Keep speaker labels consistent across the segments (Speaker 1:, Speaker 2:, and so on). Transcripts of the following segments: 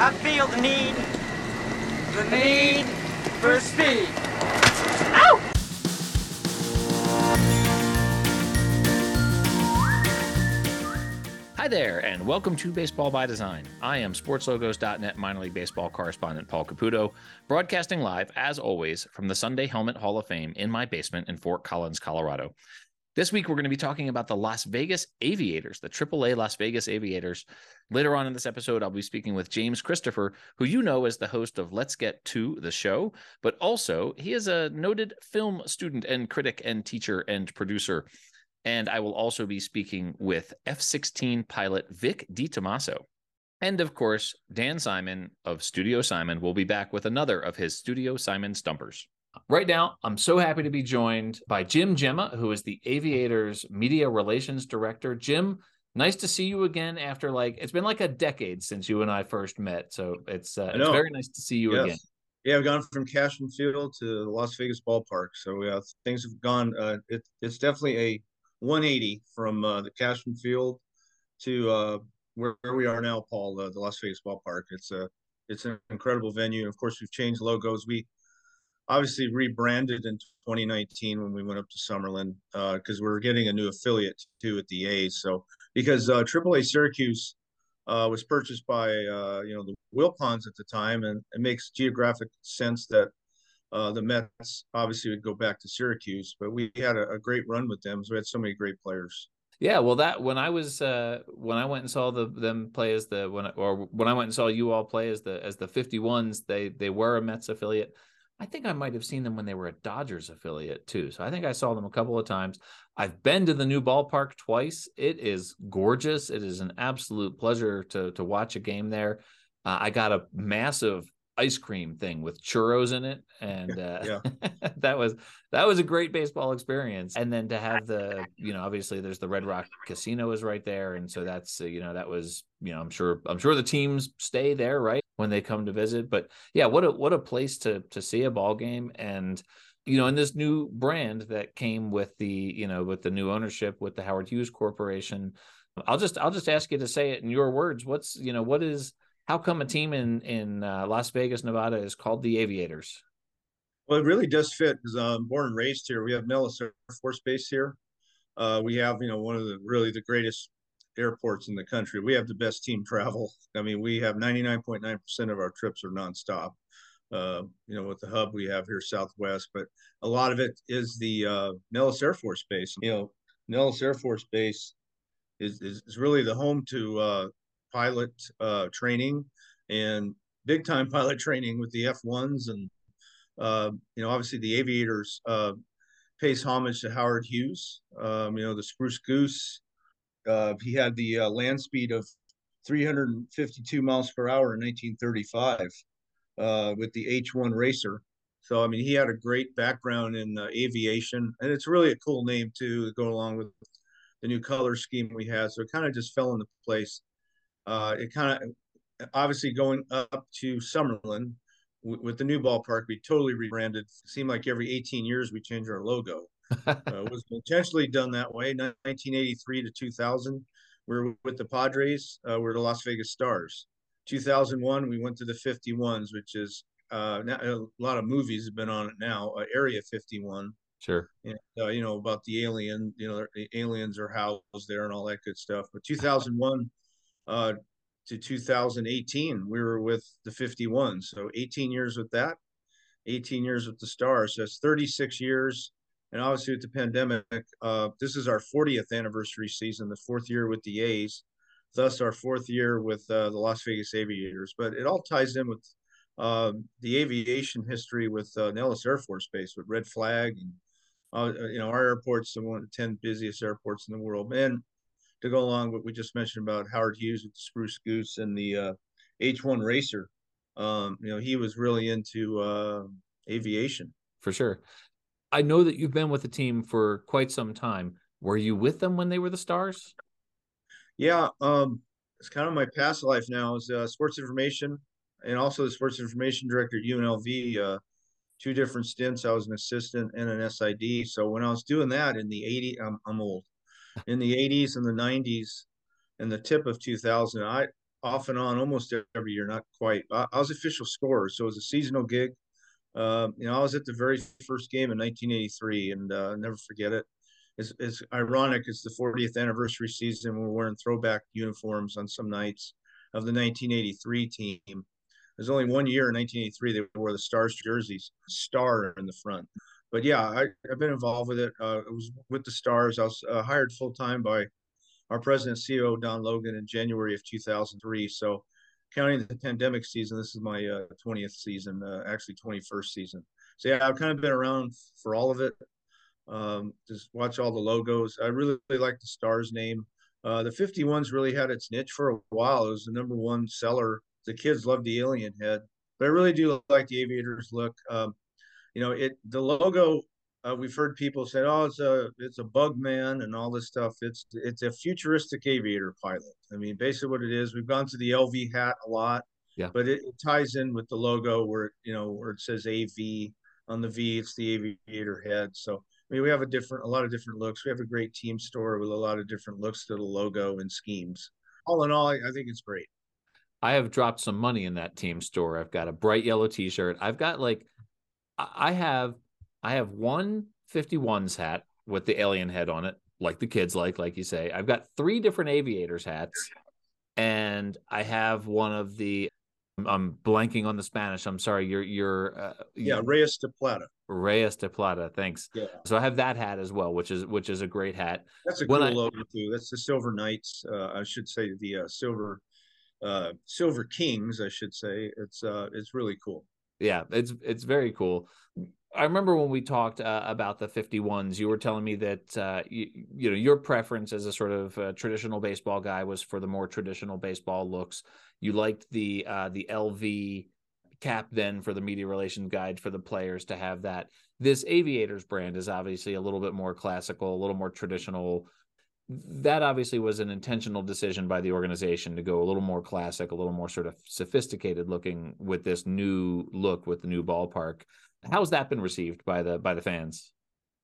Speaker 1: I feel the need, the need for speed. Ow!
Speaker 2: Hi there, and welcome to Baseball by Design. I am SportsLogos.net minor league baseball correspondent Paul Caputo, broadcasting live, as always, from the Sundae Helmet Hall of Fame in my basement in Fort Collins, Colorado. This week, we're going to be talking about the Las Vegas Aviators, the AAA Las Vegas Aviators. Later on in this episode, I'll be speaking with James Christopher, who you know as the host of Let's Get Two the Show, but also he is a noted film student and critic and teacher and producer. And I will also be speaking with F 16 pilot Vic DiTommaso. And of course, Dan Simon of Studio Simon will be back with another of his Studio Simon Stumpers. Right now, I'm so happy to be joined by Jim Gemma, who is the Aviators Media Relations Director. Jim, nice to see you again after like it's been like a decade since you and I first met. So it's uh, it's very nice to see you
Speaker 3: yes.
Speaker 2: again.
Speaker 3: Yeah, I've gone from Cashman Field to the Las Vegas ballpark. So uh, things have gone. Uh, it, it's definitely a 180 from uh, the Cashman Field to uh, where, where, we are now, Paul, uh, the Las Vegas ballpark. It's a it's an incredible venue. Of course, we've changed logos. We obviously rebranded in 2019 when we went up to Summerlin because uh, we are getting a new affiliate too at the A's. So because uh, AAA Syracuse uh, was purchased by uh, you know the Wilpons at the time, and it makes geographic sense that uh, the Mets obviously would go back to Syracuse. But we had a, a great run with them, so we had so many great players.
Speaker 2: Yeah, well, that when I was uh, when I went and saw the them play as the when or when I went and saw you all play as the as the 51s, they they were a Mets affiliate. I think I might have seen them when they were a Dodgers affiliate too. So I think I saw them a couple of times. I've been to the new ballpark twice. It is gorgeous. It is an absolute pleasure to to watch a game there. Uh, I got a massive ice cream thing with churros in it and uh, that was that was a great baseball experience and then to have the you know obviously there's the red rock casino is right there and so that's uh, you know that was you know i'm sure i'm sure the teams stay there right when they come to visit but yeah what a what a place to to see a ball game and you know in this new brand that came with the you know with the new ownership with the howard hughes corporation i'll just i'll just ask you to say it in your words what's you know what is how come a team in in uh, Las Vegas, Nevada, is called the Aviators?
Speaker 3: Well, it really does fit because I'm born and raised here. We have Nellis Air Force Base here. Uh, we have, you know, one of the really the greatest airports in the country. We have the best team travel. I mean, we have 99.9% of our trips are nonstop. Uh, you know, with the hub we have here Southwest, but a lot of it is the uh, Nellis Air Force Base. You know, Nellis Air Force Base is, is, is really the home to uh, pilot uh, training and big time pilot training with the F1s. And, uh, you know, obviously the aviators uh, pays homage to Howard Hughes. Um, you know, the Spruce Goose, uh, he had the uh, land speed of 352 miles per hour in 1935 uh, with the H1 Racer. So, I mean, he had a great background in aviation, and it's really a cool name too to go along with the new color scheme we had. So it kind of just fell into place uh, it kind of obviously going up to Summerlin w- with the new ballpark, we totally rebranded. It seemed like every 18 years we change our logo. Uh, it was intentionally done that way. 1983 to 2000, we are with the Padres. Uh, we are the Las Vegas Stars. 2001, we went to the 51s, which is uh, now, a lot of movies have been on it now. Uh, Area 51.
Speaker 2: Sure.
Speaker 3: And, uh, you know about the alien. You know, the aliens are housed there and all that good stuff. But 2001 uh, to 2018, we were with the 51. So 18 years with that, 18 years with the Stars. So that's 36 years. And obviously, with the pandemic, uh, this is our 40th anniversary season, the fourth year with the A's, thus our fourth year with uh, the Las Vegas Aviators. But it all ties in with uh, the aviation history with uh, Nellis Air Force Base with Red Flag. And, uh, you know, our airport's one of the 10 busiest airports in the world. And to go along with what we just mentioned about Howard Hughes with the Spruce Goose and the uh, H1 Racer. Um, you know, he was really into uh, aviation.
Speaker 2: For sure. I know that you've been with the team for quite some time. Were you with them when they were the Stars?
Speaker 3: Yeah, um, it's kind of my past life now is uh, sports information and also the sports information director at UNLV. Uh, two different stints. I was an assistant and an SID. So when I was doing that in the 80, I'm, I'm old in the 80s and the 90s and the tip of 2000 i off and on almost every year, not quite. I, I was official scorer, so it was a seasonal gig. Uh, you know, I was at the very first game in 1983, and uh, never forget it. It's, it's ironic. It's the 40th anniversary season. We're wearing throwback uniforms on some nights of the 1983 team. There's only one year in 1983 they wore the Stars jerseys, star in the front. But yeah, I, have been involved with it. Uh, it was with the Stars. I was uh, hired full time by our president CEO Don Logan in January of 2003. So, counting the pandemic season, this is my uh, 20th season, uh, actually 21st season. So yeah, I've kind of been around for all of it. Um, just watch all the logos. I really, really like the Stars name. Uh, the 51s really had its niche for a while. It was the number one seller. The kids loved the alien head, but I really do like the aviators look. Um, you know, it the logo. Uh, we've heard people say, "Oh, it's a it's a bug man" and all this stuff. It's it's a futuristic aviator pilot. I mean, basically what it is. We've gone to the LV hat a lot,
Speaker 2: yeah,
Speaker 3: but it, it ties in with the logo where you know where it says AV on the V. It's the aviator head. So I mean, we have a different, a lot of different looks. We have a great team store with a lot of different looks to the logo and schemes. All in all, I, I think it's great.
Speaker 2: I have dropped some money in that team store. I've got a bright yellow T-shirt. I've got like, I have, I have one 51s hat with the alien head on it, like the kids like, like you say. I've got three different aviators hats, and I have one of the I'm blanking on the Spanish. I'm sorry. You're you're uh,
Speaker 3: yeah, Reyes de Plata.
Speaker 2: Reyes de Plata. Thanks.
Speaker 3: Yeah.
Speaker 2: So I have that hat as well, which is which is a great hat.
Speaker 3: That's a when cool I, logo too. That's the Silver Knights. Uh, I should say the uh, Silver uh, Silver Kings. I should say it's uh, it's really cool.
Speaker 2: Yeah, it's it's very cool. I remember when we talked uh, about the 51s, you were telling me that uh, you, you, know your preference as a sort of uh, traditional baseball guy was for the more traditional baseball looks. You liked the uh, the LV cap then for the media relation guide for the players to have that. This Aviators brand is obviously a little bit more classical, a little more traditional. That obviously was an intentional decision by the organization to go a little more classic, a little more sort of sophisticated looking with this new look with the new ballpark. How's that been received by the by the fans?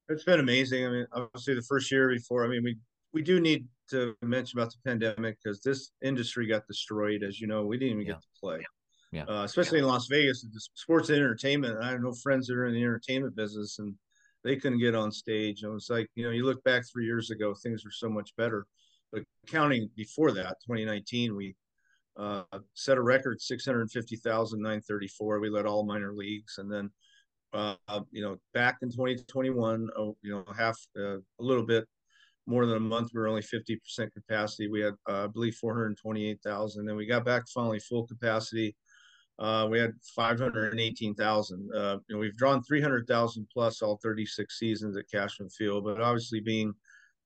Speaker 3: It's been amazing. I mean, obviously the first year before, I mean, we we do need to mention about the pandemic because this industry got destroyed. As you know, we didn't even yeah. get to play.
Speaker 2: Yeah.
Speaker 3: Uh, especially
Speaker 2: yeah.
Speaker 3: in Las Vegas, sports and entertainment. I have no friends that are in the entertainment business, and they couldn't get on stage. And it was like, you know, you look back three years ago, things were so much better. But counting before that, 2019, we uh, set a record 650,934. We led all minor leagues, and then uh, you know, back in 2021, oh, you know, half uh, a little bit more than a month, we were only 50% capacity. We had, uh, I believe, 428,000. Then we got back finally full capacity. Uh, we had 518,000. Uh, we've drawn 300,000 plus all 36 seasons at Cashman Field, but obviously being,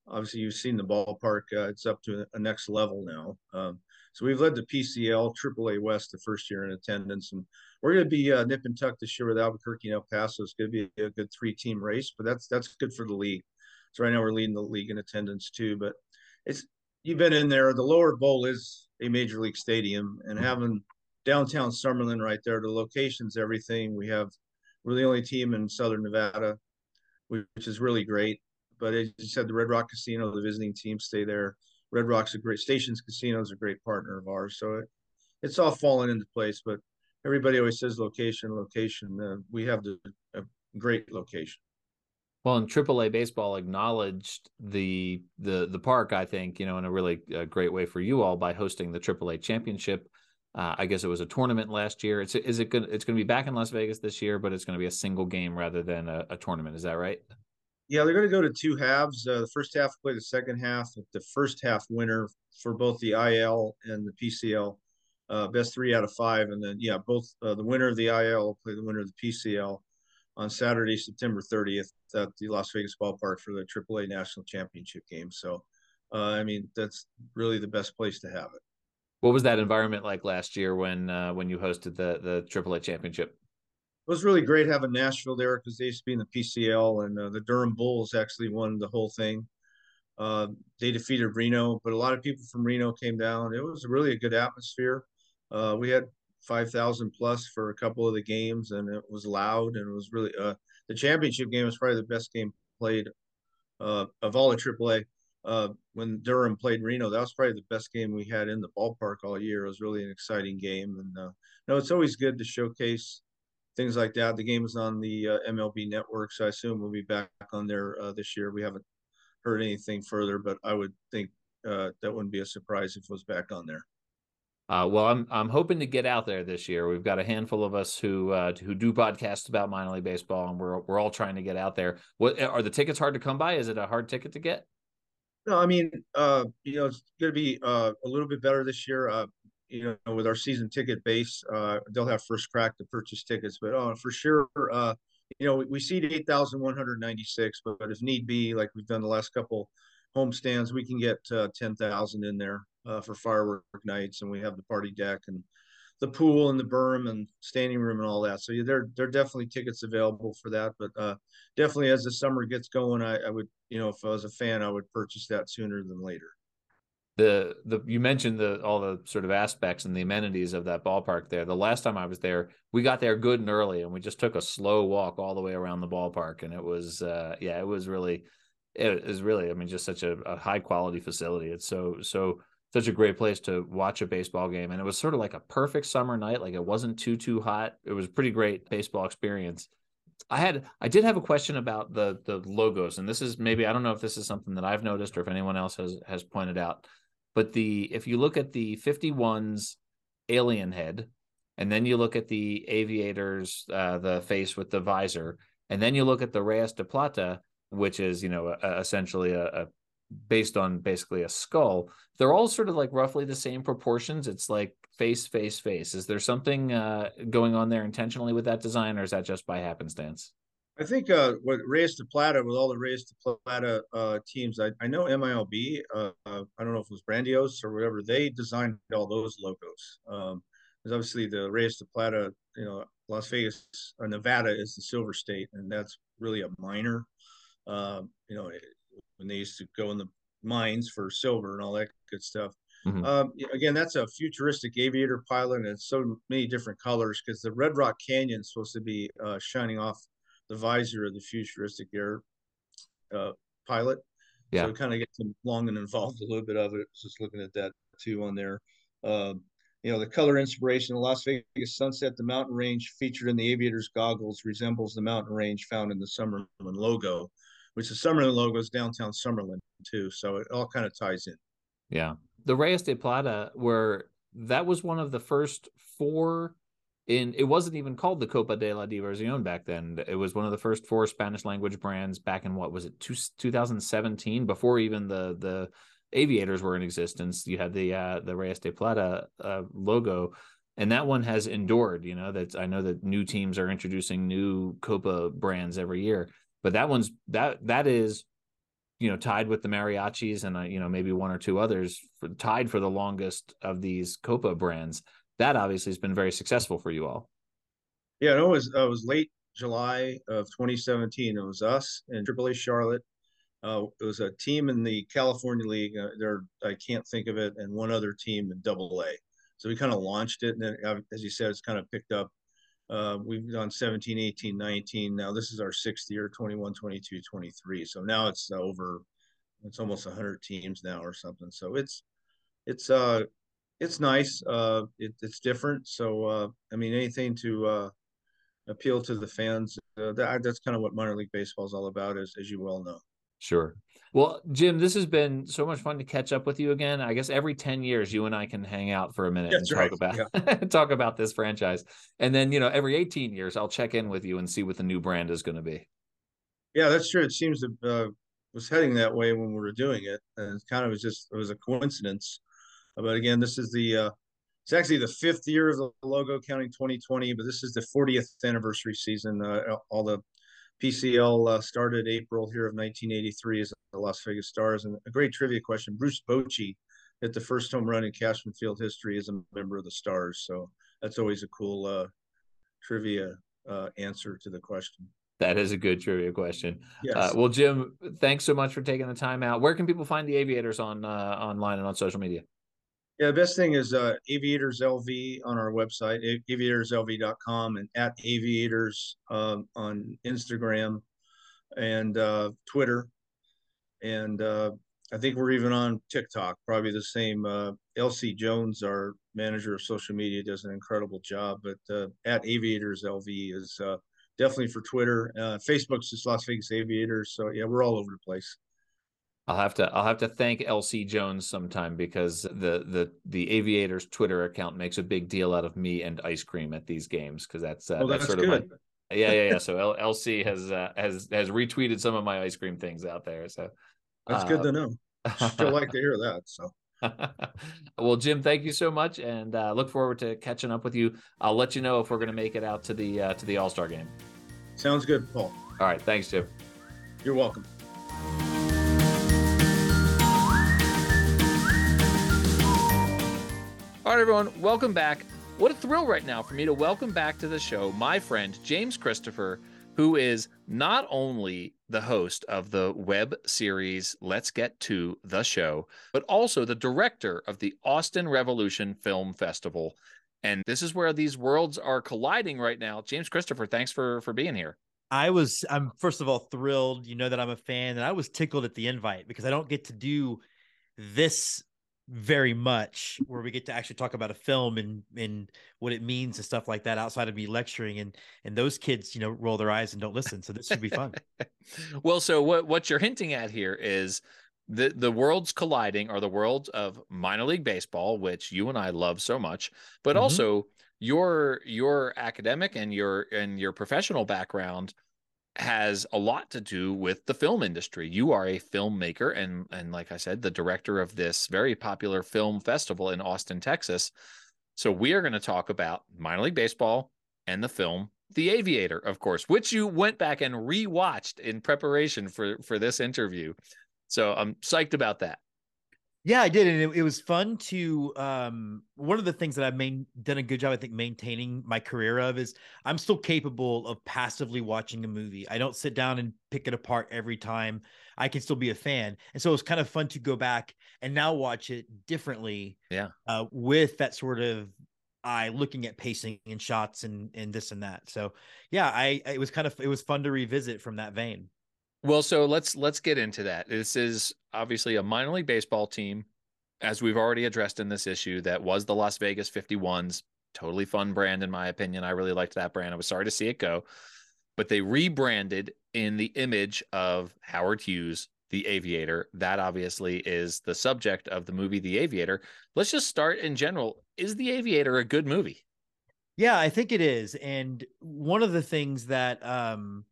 Speaker 3: obviously you've seen the ballpark, uh, it's up to a next level now. Um, so we've led the PCL, AAA West the first year in attendance, and we're going to be uh, nip and tuck this year with Albuquerque and El Paso. It's going to be a good three-team race, but that's that's good for the league. So right now we're leading the league in attendance too. But it's you've been in there. The lower bowl is a major league stadium, and having downtown Summerlin right there, the location's everything. We have we're the only team in Southern Nevada, which is really great. But as you said, the Red Rock Casino, the visiting teams stay there. Red Rock's a great Stations Casino is a great partner of ours, so it, it's all fallen into place. But everybody always says location, location. Uh, we have the a great location.
Speaker 2: Well, and AAA baseball acknowledged the the the park, I think, you know, in a really uh, great way for you all by hosting the AAA championship. Uh, I guess it was a tournament last year. It's is it good? It's going to be back in Las Vegas this year, but it's going to be a single game rather than a, a tournament. Is that right?
Speaker 3: Yeah, they're going to go to two halves. Uh, the first half play the second half. The first half winner for both the IL and the PCL, uh, best three out of five, and then yeah, both uh, the winner of the IL will play the winner of the PCL on Saturday, September 30th at the Las Vegas ballpark for the AAA National Championship game. So, uh, I mean, that's really the best place to have it.
Speaker 2: What was that environment like last year when uh, when you hosted the the AAA Championship?
Speaker 3: It was really great having Nashville there because they used to be in the PCL, and uh, the Durham Bulls actually won the whole thing. Uh, they defeated Reno, but a lot of people from Reno came down. It was really a good atmosphere. Uh, we had 5,000 plus for a couple of the games, and it was loud and it was really uh, the championship game was probably the best game played uh, of all the AAA. When Durham played Reno, that was probably the best game we had in the ballpark all year. It was really an exciting game, and uh, no, it's always good to showcase things like that. The game is on the uh, MLB Network, so I assume we'll be back on there uh, this year. We haven't heard anything further, but I would think uh, that wouldn't be a surprise if it was back on there.
Speaker 2: Uh, well, I'm I'm hoping to get out there this year. We've got a handful of us who uh, who do podcasts about minor league baseball, and we're we're all trying to get out there. What are the tickets hard to come by? Is it a hard ticket to get?
Speaker 3: No, I mean, uh, you know, it's going to be uh, a little bit better this year. Uh, you know, with our season ticket base, uh, they'll have first crack to purchase tickets. But uh, for sure, uh, you know, we, we seat eight thousand one hundred ninety six. But, but if need be, like we've done the last couple home stands, we can get uh, ten thousand in there uh, for firework nights, and we have the party deck and the pool and the berm and standing room and all that. So yeah, there there are definitely tickets available for that. But uh, definitely as the summer gets going, I, I would you know if I was a fan, I would purchase that sooner than later.
Speaker 2: The the you mentioned the all the sort of aspects and the amenities of that ballpark there. The last time I was there, we got there good and early, and we just took a slow walk all the way around the ballpark, and it was uh, yeah, it was really it is really I mean just such a, a high quality facility. It's so so such a great place to watch a baseball game and it was sort of like a perfect summer night like it wasn't too too hot. It was a pretty great baseball experience. I had i did have a question about the the logos and this is maybe i don't know if this is something that i've noticed or if anyone else has has pointed out but the if you look at the 51's alien head and then you look at the aviators uh, the face with the visor and then you look at the reyes de plata which is you know a, essentially a, a based on basically a skull they're all sort of like roughly the same proportions it's like face face face is there something uh, going on there intentionally with that design or is that just by happenstance
Speaker 3: I think uh, what Reyes de Plata with all the Reyes de Plata uh, teams, I, I know MILB. Uh, uh, I don't know if it was Brandiose or whatever. They designed all those logos. Um, because obviously the Reyes de Plata, you know, Las Vegas or Nevada is the silver state, and that's really a minor. Um, you know, when they used to go in the mines for silver and all that good stuff. Mm-hmm. Um, again, that's a futuristic aviator pilot, and it's so many different colors because the Red Rock Canyon is supposed to be uh, shining off the visor of the futuristic air uh, pilot. Yeah. So it kind of gets them long and involved a little bit of it. Just looking at that too on there. Um, you know, the color inspiration, the Las Vegas sunset, the mountain range featured in the aviator's goggles resembles the mountain range found in the Summerlin logo which is Summerlin logo is downtown Summerlin too. So it all kind of ties in.
Speaker 2: Yeah. The Reyes de Plata were that was one of the first four in it wasn't even called the Copa de la Diversión back then. It was one of the first four Spanish language brands back in what was it, two, 2017, before even the the aviators were in existence. You had the uh the Reyes de Plata uh, logo and that one has endured you know that i know that new teams are introducing new copa brands every year but that one's that that is you know tied with the mariachis and uh, you know maybe one or two others for, tied for the longest of these copa brands. That obviously has been very successful for you all.
Speaker 3: Yeah it was uh, it was late july of 2017 it was us and aaa charlotte. Uh, it was a team in the california league uh, there i can't think of it and one other team in double a. So we kind of launched it and then uh, as you said it's kind of picked up uh, we've done 17, 18, 19. Now this is our sixth year, 21, 22, 23. So now it's over, it's almost 100 teams now or something. So it's, it's, uh, it's nice. Uh, it, it's different. So, uh, I mean, anything to, uh, appeal to the fans. Uh, that, that's kind of what minor league baseball is all about, as, as you well know.
Speaker 2: Sure. Well, Jim, this has been so much fun to catch up with you again. I guess every 10 years you and I can hang out for a minute That's and right. talk about yeah. talk about this franchise. And then, you know, every 18 years I'll check in with you and see what the new brand is going to be.
Speaker 3: Yeah, that's true. It seems to uh, was heading that way when we were doing it. And it kind of was just it was a coincidence. But again, this is the uh it's actually the fifth year of the logo counting 2020, but this is the 40th anniversary season. Uh, all the PCL uh, started April here of 1983 as the Las Vegas Stars. And a great trivia question: Bruce Bochy hit the first home run in Cashman Field history as a member of the Stars. So that's always a cool uh, trivia uh, answer to the question.
Speaker 2: That is a good trivia question. Yes. Uh, well, Jim, thanks so much for taking the time out. Where can people find the Aviators on uh, online and on social media?
Speaker 3: Yeah, the best thing is uh, Aviators LV on our website, aviatorslv.com, and at Aviators um, on Instagram and uh, Twitter. And uh, I think we're even on TikTok, probably the same. Uh, LC Jones, our manager of social media, does an incredible job. But uh, at Aviators LV is uh, definitely for Twitter. Uh, Facebook's just Las Vegas Aviators. So yeah, we're all over the place.
Speaker 2: I'll have to I'll have to thank LC Jones sometime because the the the Aviators Twitter account makes a big deal out of me and ice cream at these games because that's uh,
Speaker 3: oh,
Speaker 2: that's,
Speaker 3: that's
Speaker 2: sort
Speaker 3: good.
Speaker 2: of my, yeah yeah yeah. So L- LC has uh, has has retweeted some of my ice cream things out there. So
Speaker 3: that's good to know. I still like to hear that. So.
Speaker 2: well, Jim, thank you so much, and uh, look forward to catching up with you. I'll let you know if we're going to make it out to the uh, to the All Star game.
Speaker 3: Sounds good, Paul.
Speaker 2: All right, thanks, Jim.
Speaker 3: You're welcome.
Speaker 2: Everyone, welcome back. What a thrill right now for me to welcome back to the show my friend James Christopher, who is not only the host of the web series Let's Get Two the Show, but also the director of the Austin Revolution Film Festival. And this is where these worlds are colliding right now. James Christopher, thanks for for being here.
Speaker 4: I was I'm first of all thrilled, you know that I'm a fan and I was tickled at the invite because I don't get to do this very much where we get to actually talk about a film and and what it means and stuff like that outside of me lecturing and and those kids you know roll their eyes and don't listen so this should be fun
Speaker 2: well so what what you're hinting at here is the the worlds colliding are the worlds of minor league baseball which you and I love so much but mm-hmm. also your your academic and your and your professional background has a lot to do with the film industry. You are a filmmaker and and like I said the director of this very popular film festival in Austin, Texas. So we are going to talk about minor league baseball and the film The Aviator, of course, which you went back and rewatched in preparation for for this interview. So I'm psyched about that.
Speaker 4: Yeah, I did, and it, it, was fun to. Um, one of the things that I've main, done a good job, I think, maintaining my career of is I'm still capable of passively watching a movie. I don't sit down and pick it apart every time. I can still be a fan, and so it was kind of fun to go back and now watch it differently.
Speaker 2: Yeah,
Speaker 4: uh, with that sort of eye looking at pacing and shots and and this and that. So yeah, I it was kind of it was fun to revisit from that vein.
Speaker 2: Well, so let's let's get into that. This is obviously a minor league baseball team, as we've already addressed in this issue, that was the Las Vegas 51s. Totally fun brand, in my opinion. I really liked that brand. I was sorry to see it go, but they rebranded in the image of Howard Hughes, the Aviator. That obviously is the subject of the movie The Aviator. Let's just start in general. Is The Aviator a good movie?
Speaker 4: Yeah, I think it is. And one of the things that um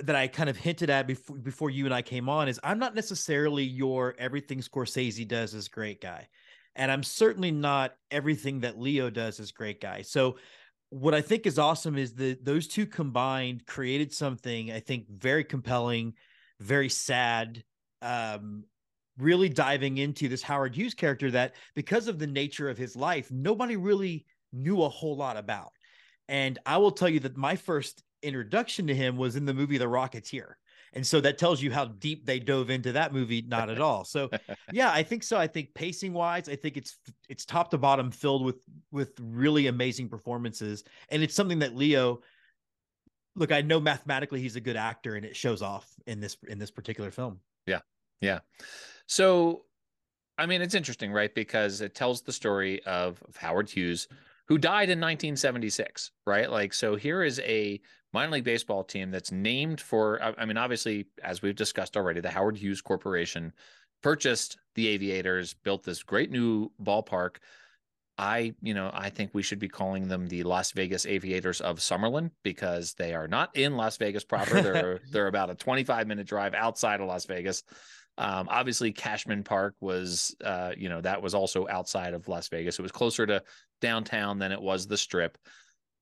Speaker 4: that I kind of hinted at before before you and I came on is I'm not necessarily your everything Scorsese does is great guy. And I'm certainly not everything that Leo does is great guy. So what I think is awesome is that those two combined created something I think very compelling, very sad, um, really diving into this Howard Hughes character that because of the nature of his life, nobody really knew a whole lot about. And I will tell you that my first introduction to him was in the movie The Rocketeer. And so that tells you how deep they dove into that movie. Not at all. So, yeah, I think so. I think pacing wise, I think it's it's top to bottom filled with with really amazing performances, and it's something that Leo. Look, I know mathematically he's a good actor, and it shows off in this in this particular film.
Speaker 2: Yeah, yeah. So, I mean, it's interesting, right? Because it tells the story of, of Howard Hughes, who died in 1976, right? Like, so here is a minor league baseball team that's named for, I mean, obviously, as we've discussed already, the Howard Hughes Corporation purchased the Aviators, built this great new ballpark. I, you know, I think we should be calling them the Las Vegas Aviators of Summerlin because they are not in Las Vegas proper. They're they're about a 25 minute drive outside of Las Vegas. Um, obviously, Cashman Park was, uh, you know, that was also outside of Las Vegas. It was closer to downtown than it was the Strip.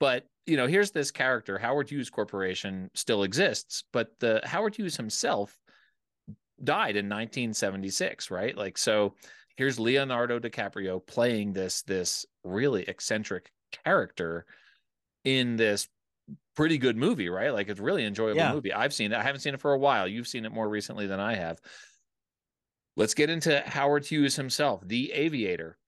Speaker 2: But you know, here's this character. Howard Hughes Corporation still exists, but the Howard Hughes himself died in 1976, right? Like so. Here's Leonardo DiCaprio playing this this really eccentric character in this pretty good movie, right? Like it's really enjoyable yeah. movie. I've seen it. I haven't seen it for a while. You've seen it more recently than I have. Let's get into Howard Hughes himself, the aviator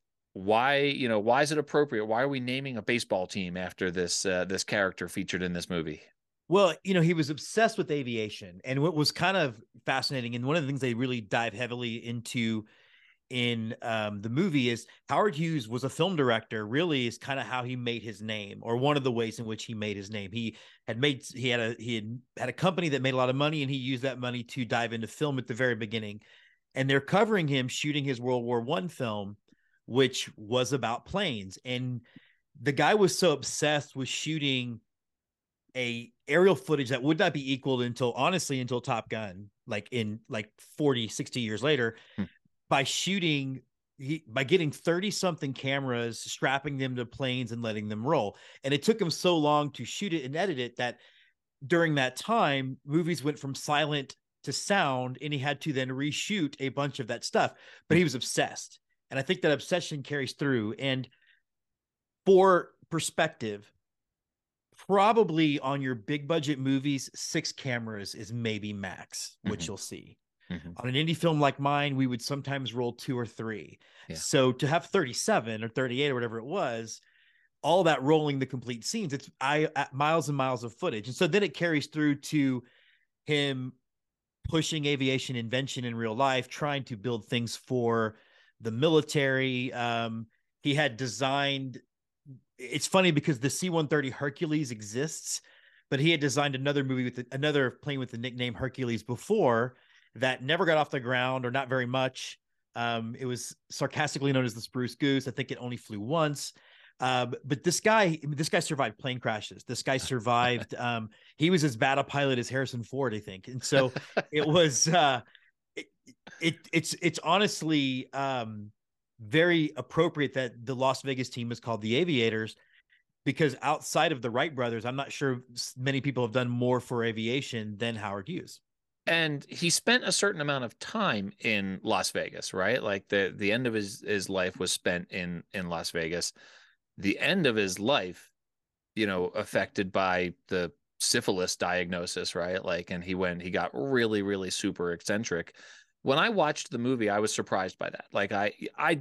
Speaker 2: why you know why is it appropriate why are we naming a baseball team after this uh, this character featured in this movie
Speaker 4: Well, you know, he was obsessed with aviation. And what was kind of fascinating, and one of the things they really dive heavily into in um, the movie is Howard Hughes was a film director, really is kind of how he made his name, or one of the ways in which he made his name. He had made he had a he had had a company that made a lot of money, and he used that money to dive into film at the very beginning. And they're covering him shooting his World War One film, which was about planes. And the guy was so obsessed with shooting a aerial footage that would not be equaled until honestly until Top Gun, like in like 40, 60 years later, hmm. by shooting he by getting 30 something cameras, strapping them to planes and letting them roll. And it took him so long to shoot it and edit it that during that time, movies went from silent to sound, and he had to then reshoot a bunch of that stuff. But he was obsessed. And I think that obsession carries through. And for perspective, probably on your big budget movies, six cameras is maybe max, which mm-hmm. you'll see. Mm-hmm. On an indie film like mine, we would sometimes roll two or three. Yeah. So to have 37 or 38 or whatever it was, all that rolling the complete scenes, it's I miles and miles of footage. And so then it carries through to him pushing aviation invention in real life, trying to build things for the military. Um, he had designed it's funny because the C-130 Hercules exists, but he had designed another movie with the, another plane with the nickname Hercules before that never got off the ground or not very much. Um, it was sarcastically known as the Spruce Goose. I think it only flew once. Uh, but this guy, this guy survived plane crashes. This guy survived. Um, he was as bad a pilot as Harrison Ford, I think. And so it was. Uh, it, it it's it's honestly um, very appropriate that the Las Vegas team is called the Aviators because outside of the Wright brothers, I'm not sure many people have done more for aviation than Howard Hughes.
Speaker 2: And he spent a certain amount of time in Las Vegas, right? Like the the end of his his life was spent in in Las Vegas. The end of his life, you know, affected by the syphilis diagnosis, right? Like, and he went, he got really, really super eccentric when I watched the movie, I was surprised by that. Like I, I,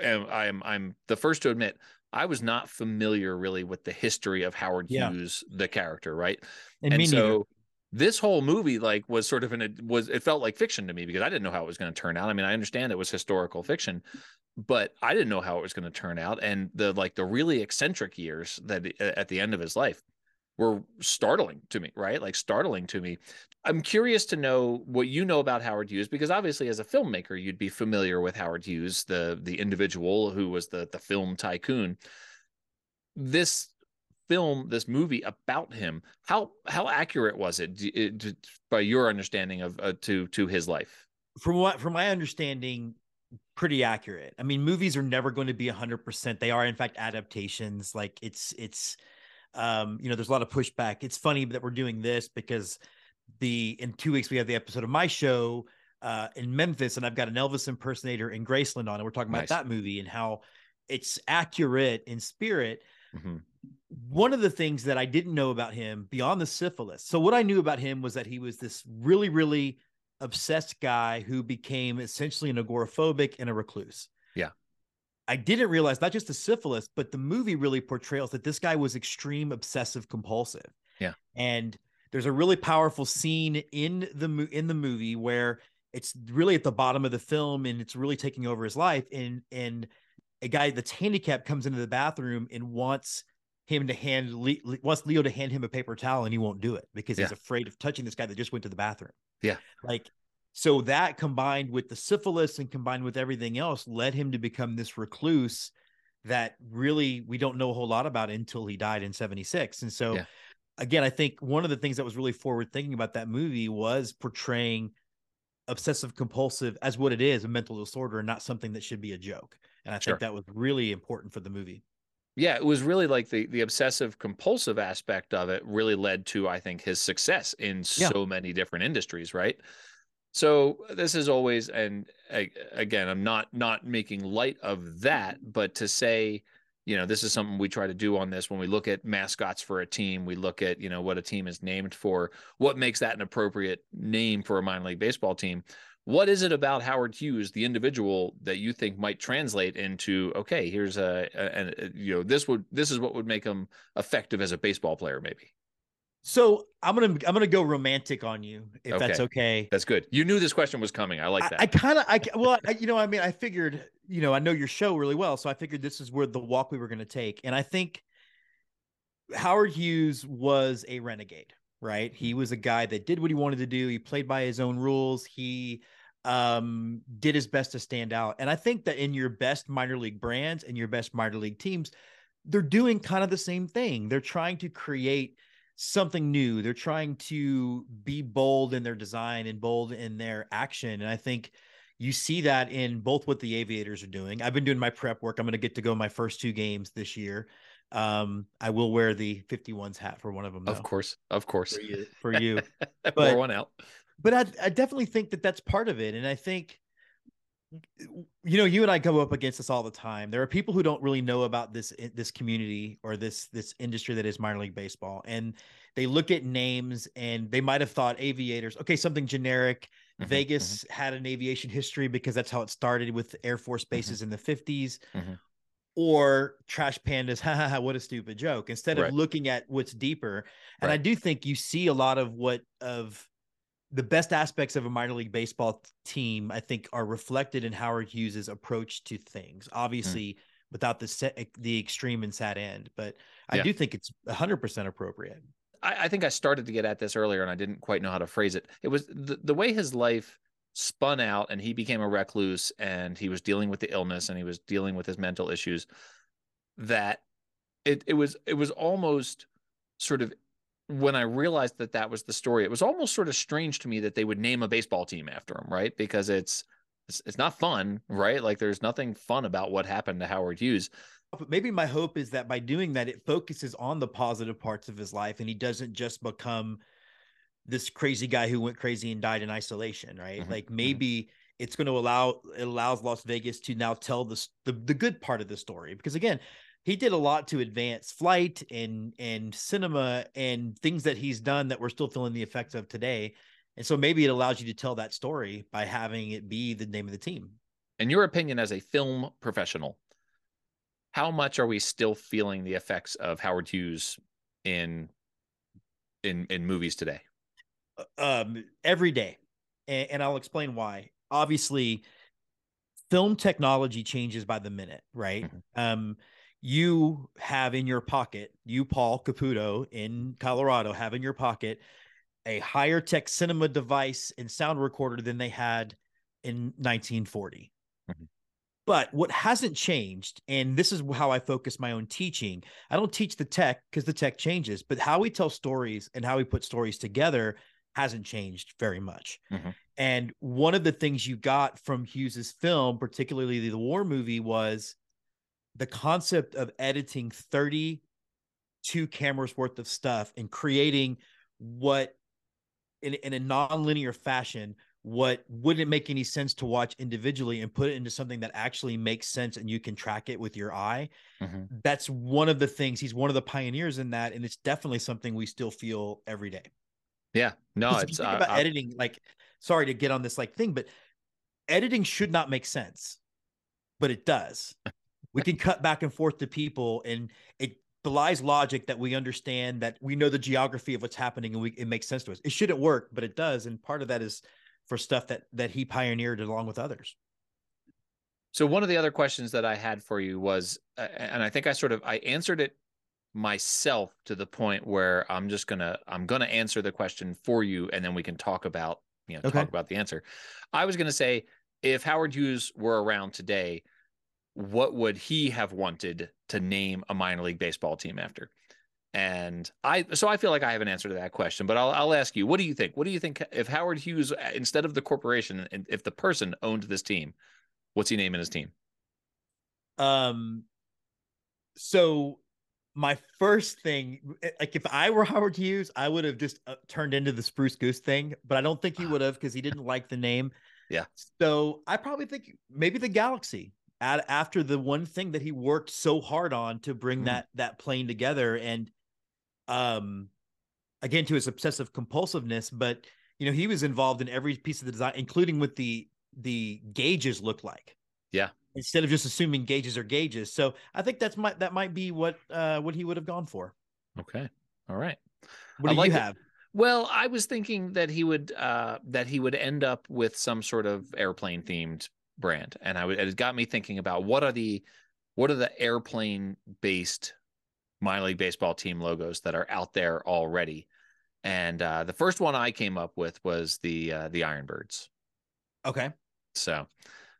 Speaker 2: am, I'm, I'm the first to admit I was not familiar really with the history of Howard yeah. Hughes, the character, right?
Speaker 4: And, and so neither.
Speaker 2: this whole movie like was sort of in it was it felt like fiction to me because I didn't know how it was going to turn out. I mean, I understand it was historical fiction, but I didn't know how it was going to turn out. And the like the really eccentric years that at the end of his life were startling to me, right? Like startling to me. I'm curious to know what you know about Howard Hughes because obviously as a filmmaker you'd be familiar with Howard Hughes, the the individual who was the the film tycoon. This film, this movie about him, how how accurate was it, it by your understanding of uh, to to his life?
Speaker 4: From what from my understanding, pretty accurate. I mean, movies are never going to be 100%. They are in fact adaptations. Like it's it's um, you know, there's a lot of pushback. It's funny that we're doing this because the in two weeks we have the episode of my show uh, in Memphis, and I've got an Elvis impersonator in Graceland on, and we're talking nice. about that movie and how it's accurate in spirit. Mm-hmm. One of the things that I didn't know about him beyond the syphilis. So what I knew about him was that he was this really, really obsessed guy who became essentially an agoraphobic and a recluse.
Speaker 2: Yeah.
Speaker 4: I didn't realize not just the syphilis, but the movie really portrays that this guy was extreme obsessive compulsive.
Speaker 2: Yeah.
Speaker 4: And there's a really powerful scene in the in the movie where it's really at the bottom of the film and it's really taking over his life and and a guy that's handicapped comes into the bathroom and wants him to hand wants Leo to hand him a paper towel and he won't do it because yeah. he's afraid of touching this guy that just went to the bathroom.
Speaker 2: Yeah.
Speaker 4: Like so that combined with the syphilis and combined with everything else led him to become this recluse that really we don't know a whole lot about until he died in 76. And so yeah. again, I think one of the things that was really forward thinking about that movie was portraying obsessive compulsive as what it is, a mental disorder and not something that should be a joke. And I sure. think that was really important for the movie.
Speaker 2: Yeah, it was really like the the obsessive compulsive aspect of it really led to I think his success in yeah. so many different industries, right? So uh, this is always, and again, I'm not not making light of that, mm-hmm. but to say, you know, this is something we try to do on this when we look at mascots for a team. We look at, you know, what a team is named for, what makes that an appropriate name for a minor league baseball team. What is it about Howard Hughes, the individual, that you think might translate into okay? Here's a, a, a uh, you know, this would this is what would make him effective as a baseball player, maybe.
Speaker 4: So I'm gonna I'm gonna go romantic on you if that's okay.
Speaker 2: That's good. You knew this question was coming. I like that.
Speaker 4: I, I kind of I well I, you know I mean I figured you know I know your show really well, so I figured this is where the walk we were going to take, and I think Howard Hughes was a renegade, right? He was a guy that did what he wanted to do. He played by his own rules. He um did his best to stand out, and I think that in your best minor league brands and your best minor league teams, they're doing kind of the same thing. They're trying to create something new. They're trying to be bold in their design and bold in their action. And I think you see that in both what the aviators are doing. I've been doing my prep work. I'm going to get to go my first two games this year. Um, I will wear the 51s hat for one of them. Though,
Speaker 2: of course, of course,
Speaker 4: for you. For you.
Speaker 2: but, one out.
Speaker 4: But I, I definitely think that that's part of it, and I think you know you and i go up against this all the time there are people who don't really know about this this community or this this industry that is minor league baseball and they look at names and they might have thought aviators okay something generic mm-hmm, vegas mm-hmm. had an aviation history because that's how it started with air force mm-hmm. bases mm-hmm. in the 50s mm-hmm. or trash pandas ha, ha, ha what a stupid joke instead of right. looking at what's deeper and right. i do think you see a lot of what of the best aspects of a minor league baseball team, I think, are reflected in Howard Hughes's approach to things. Hmm. Obviously, mm. without the set, the extreme and sad end, but I yeah. do think it's 100% appropriate.
Speaker 2: I, I, think I started to get at this earlier, and I didn't quite know how to phrase it. It was the, the way his life spun out, and he became a recluse, and he was dealing with the illness, and he was dealing with his mental issues. That it it was it was almost sort of when I realized that that was the story, it was almost sort of strange to me that they would name a baseball team after him, right? Because it's it's, it's not fun, right? Like there's nothing fun about what happened to Howard Hughes.
Speaker 4: But maybe my hope is that by doing that, it focuses on the positive parts of his life, and he doesn't just become this crazy guy who went crazy and died in isolation, right? Mm-hmm. Like mm-hmm. maybe. Mm-hmm. It's going to allow it allows Las Vegas to now tell the, the the good part of the story because again, he did a lot to advance flight and and cinema and things that he's done that we're still feeling the effects of today. And so maybe it allows you to tell that story by having it be the name of the team.
Speaker 2: In your opinion, as a film professional, how much are we still feeling the effects of Howard Hughes in in in movies today?
Speaker 4: Um, every day, and, and I'll explain why. Obviously, film technology changes by the minute, right? Mm-hmm. Um, you have in your pocket, you, Paul Caputo in Colorado, have in your pocket a higher tech cinema device and sound recorder than they had in 1940. Mm-hmm. But what hasn't changed, and this is how I focus my own teaching, I don't teach the tech because the tech changes, but how we tell stories and how we put stories together hasn't changed very much. Mm-hmm. And one of the things you got from Hughes's film, particularly the war movie, was the concept of editing 32 cameras worth of stuff and creating what in, in a non-linear fashion what wouldn't make any sense to watch individually and put it into something that actually makes sense and you can track it with your eye. Mm-hmm. that's one of the things he's one of the pioneers in that and it's definitely something we still feel every day.
Speaker 2: Yeah. No
Speaker 4: it's uh, about I, editing like sorry to get on this like thing but editing should not make sense but it does we can cut back and forth to people and it belies logic that we understand that we know the geography of what's happening and we it makes sense to us. It shouldn't work but it does and part of that is for stuff that that he pioneered along with others.
Speaker 2: So one of the other questions that i had for you was uh, and i think i sort of i answered it myself to the point where i'm just gonna i'm gonna answer the question for you and then we can talk about you know okay. talk about the answer. I was gonna say if howard hughes were around today what would he have wanted to name a minor league baseball team after? And I, so I feel like I have an answer to that question, but I'll, I'll ask you, what do you think? What do you think if Howard Hughes, instead of the corporation, if the person owned this team, what's he naming his team?
Speaker 4: Um, so my first thing, like if I were Howard Hughes, I would have just uh, turned into the Spruce Goose thing, but I don't think he would have because he didn't like the name.
Speaker 2: Yeah.
Speaker 4: So I probably think maybe the Galaxy at, after the one thing that he worked so hard on to bring mm. that that plane together and um again to his obsessive compulsiveness but you know he was involved in every piece of the design including what the the gauges look like
Speaker 2: yeah
Speaker 4: instead of just assuming gauges are gauges so i think that's might that might be what uh what he would have gone for
Speaker 2: okay all right
Speaker 4: What
Speaker 2: I
Speaker 4: do
Speaker 2: like
Speaker 4: you
Speaker 2: it.
Speaker 4: have?
Speaker 2: Well, I was thinking that he would uh that he would end up with some sort of airplane themed brand, and I would it got me thinking about what are the what are the airplane based minor league baseball team logos that are out there already. And uh, the first one I came up with was the uh, the Ironbirds.
Speaker 4: Okay.
Speaker 2: So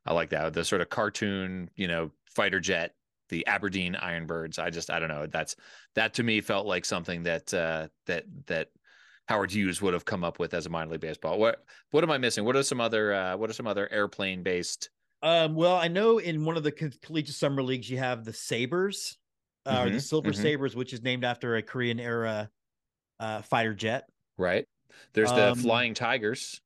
Speaker 2: I like that the sort of cartoon, you know, fighter jet, the Aberdeen Ironbirds. I just I don't know. That's that to me felt like something that uh, that that Howard Hughes would have come up with as a minor league baseball. What what am I missing? What are some other uh, what are some other airplane based?
Speaker 4: Um, well, I know in one of the collegiate summer leagues you have the Sabers, uh, or the
Speaker 2: Mhm,
Speaker 4: Silver
Speaker 2: mhm.
Speaker 4: Sabers, which is named after a Korean era uh, fighter jet.
Speaker 2: Right. There's the
Speaker 4: Um,
Speaker 2: Flying Tigers.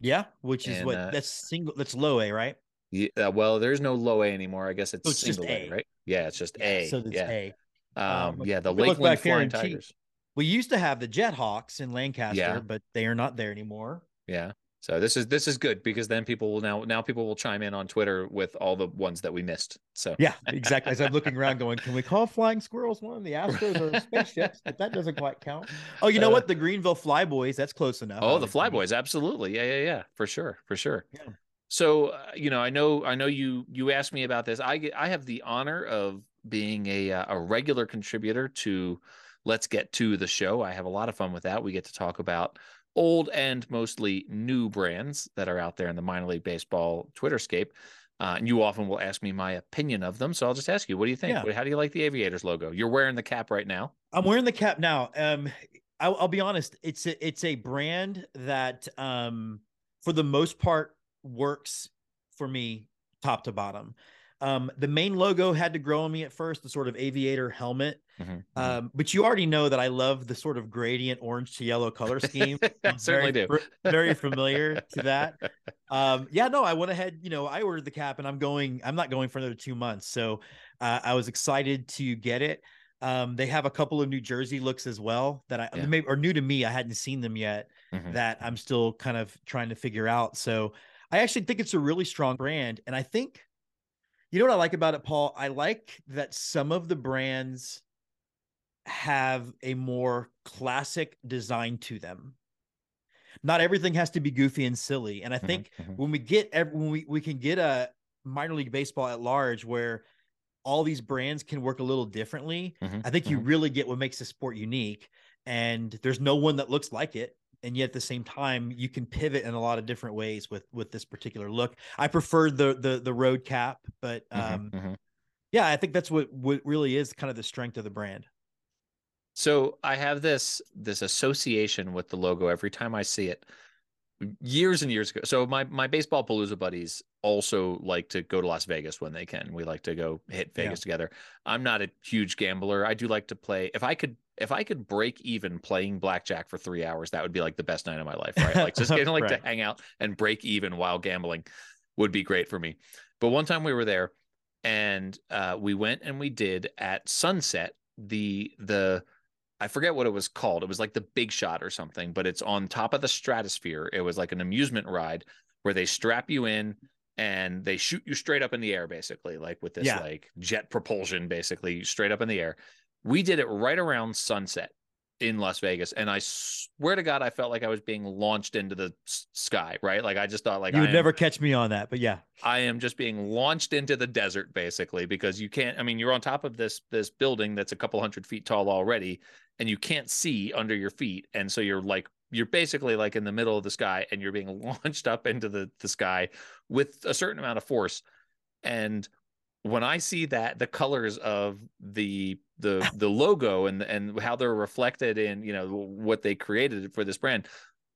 Speaker 4: Yeah, which is
Speaker 2: And,
Speaker 4: what
Speaker 2: uh,
Speaker 4: that's single. That's low A, right?
Speaker 2: Yeah, uh, well, there's no low A anymore. I guess it's,
Speaker 4: So it's just
Speaker 2: single A,
Speaker 4: A.
Speaker 2: right? Yeah, it's just A.
Speaker 4: So that's
Speaker 2: yeah.
Speaker 4: A.
Speaker 2: Um,
Speaker 4: Um,
Speaker 2: yeah, the
Speaker 4: if we look
Speaker 2: Lakeland Flying Tigers.
Speaker 4: We used to have the Jethawks in Lancaster,
Speaker 2: Yeah.
Speaker 4: but they are not there anymore.
Speaker 2: Yeah. So this is this is good because then people will now now people will chime in on Twitter with all the ones that we missed. So
Speaker 4: Yeah, exactly. As I'm looking around, going, can we call flying squirrels one? The Astros are spaceships, but that doesn't quite count. Oh, you know
Speaker 2: Uh,
Speaker 4: what? The Greenville Flyboys. That's close enough.
Speaker 2: Oh, the. Flyboys, absolutely. Yeah, yeah, yeah, for sure, for sure.
Speaker 4: Yeah.
Speaker 2: So, uh, you know, I know, I know you you asked me about this. I get, I have the honor of being a uh, a regular contributor to Let's Get Two the show. I have a lot of fun with that. We get to talk about old and mostly new brands that are out there in the minor league baseball Twitterscape. Uh, and you often will ask me my opinion of them. So I'll just ask you, what do you think?
Speaker 4: Yeah.
Speaker 2: How do you like the Aviators logo? You're wearing the cap right now.
Speaker 4: I'm wearing the cap now. Um, I'll, I'll be honest. It's a, it's a brand that, um, for the most part, works for me top to bottom. Um, the main logo had to grow on me at first, the sort of aviator helmet.
Speaker 2: Mhm, mhm.
Speaker 4: Um, but you already know that I love the sort of gradient orange to yellow color scheme.
Speaker 2: I
Speaker 4: I'm
Speaker 2: certainly
Speaker 4: very,
Speaker 2: do.
Speaker 4: very familiar to that. Um, yeah, no, I went ahead, you know, I ordered the cap and I'm going, I'm not going for another two months. So uh, I was excited to get it. Um, they have a couple of New Jersey looks as well that I
Speaker 2: Yeah.
Speaker 4: maybe are new to me. I hadn't seen them yet
Speaker 2: Mhm.
Speaker 4: that I'm still kind of trying to figure out. So I actually think it's a really strong brand. And I think, you know what I like about it, Paul? I like that some of the brands have a more classic design to them. Not everything has to be goofy and silly. And I
Speaker 2: Mhm,
Speaker 4: think
Speaker 2: mhm.
Speaker 4: when we get when we, we can get a minor league baseball at large where all these brands can work a little differently,
Speaker 2: Mhm,
Speaker 4: I think you
Speaker 2: mhm.
Speaker 4: really get what makes the sport unique. And there's no one that looks like it. And yet at the same time, you can pivot in a lot of different ways with with this particular look. I prefer the the the road cap, but
Speaker 2: Mhm,
Speaker 4: um
Speaker 2: mhm.
Speaker 4: yeah, I think that's what what really is kind of the strength of the brand.
Speaker 2: So I have this this association with the logo every time I see it. Years and years ago. So my my baseball palooza buddies also like to go to Las Vegas when they can. We like to go hit
Speaker 4: Yeah.
Speaker 2: Vegas together. I'm not a huge gambler. I do like to play. If I could if I could break even playing blackjack for 3 hours, that would be like the best night of my life, right? Like just getting like
Speaker 4: Right.
Speaker 2: to hang out and break even while gambling would be great for me. But one time we were there and uh, we went and we did at sunset the the I forget what it was called. It was like the Big Shot or something, but it's on top of the stratosphere. It was like an amusement ride where they strap you in and they shoot you straight up in the air, basically, like with this
Speaker 4: Yeah.
Speaker 2: like jet propulsion, basically straight up in the air. We did it right around sunset in Las Vegas, and I swear to God, I felt like I was being launched into the sky. Right, like I just thought, like
Speaker 4: you would
Speaker 2: am-
Speaker 4: never catch me on that, but yeah.
Speaker 2: I am just being launched into the desert basically because you can't I mean you're on top of this this building that's a couple hundred feet tall already and you can't see under your feet and so you're like you're basically like in the middle of the sky and you're being launched up into the the sky with a certain amount of force and when I see that the colors of the the the logo and and how they're reflected in you know what they created for this brand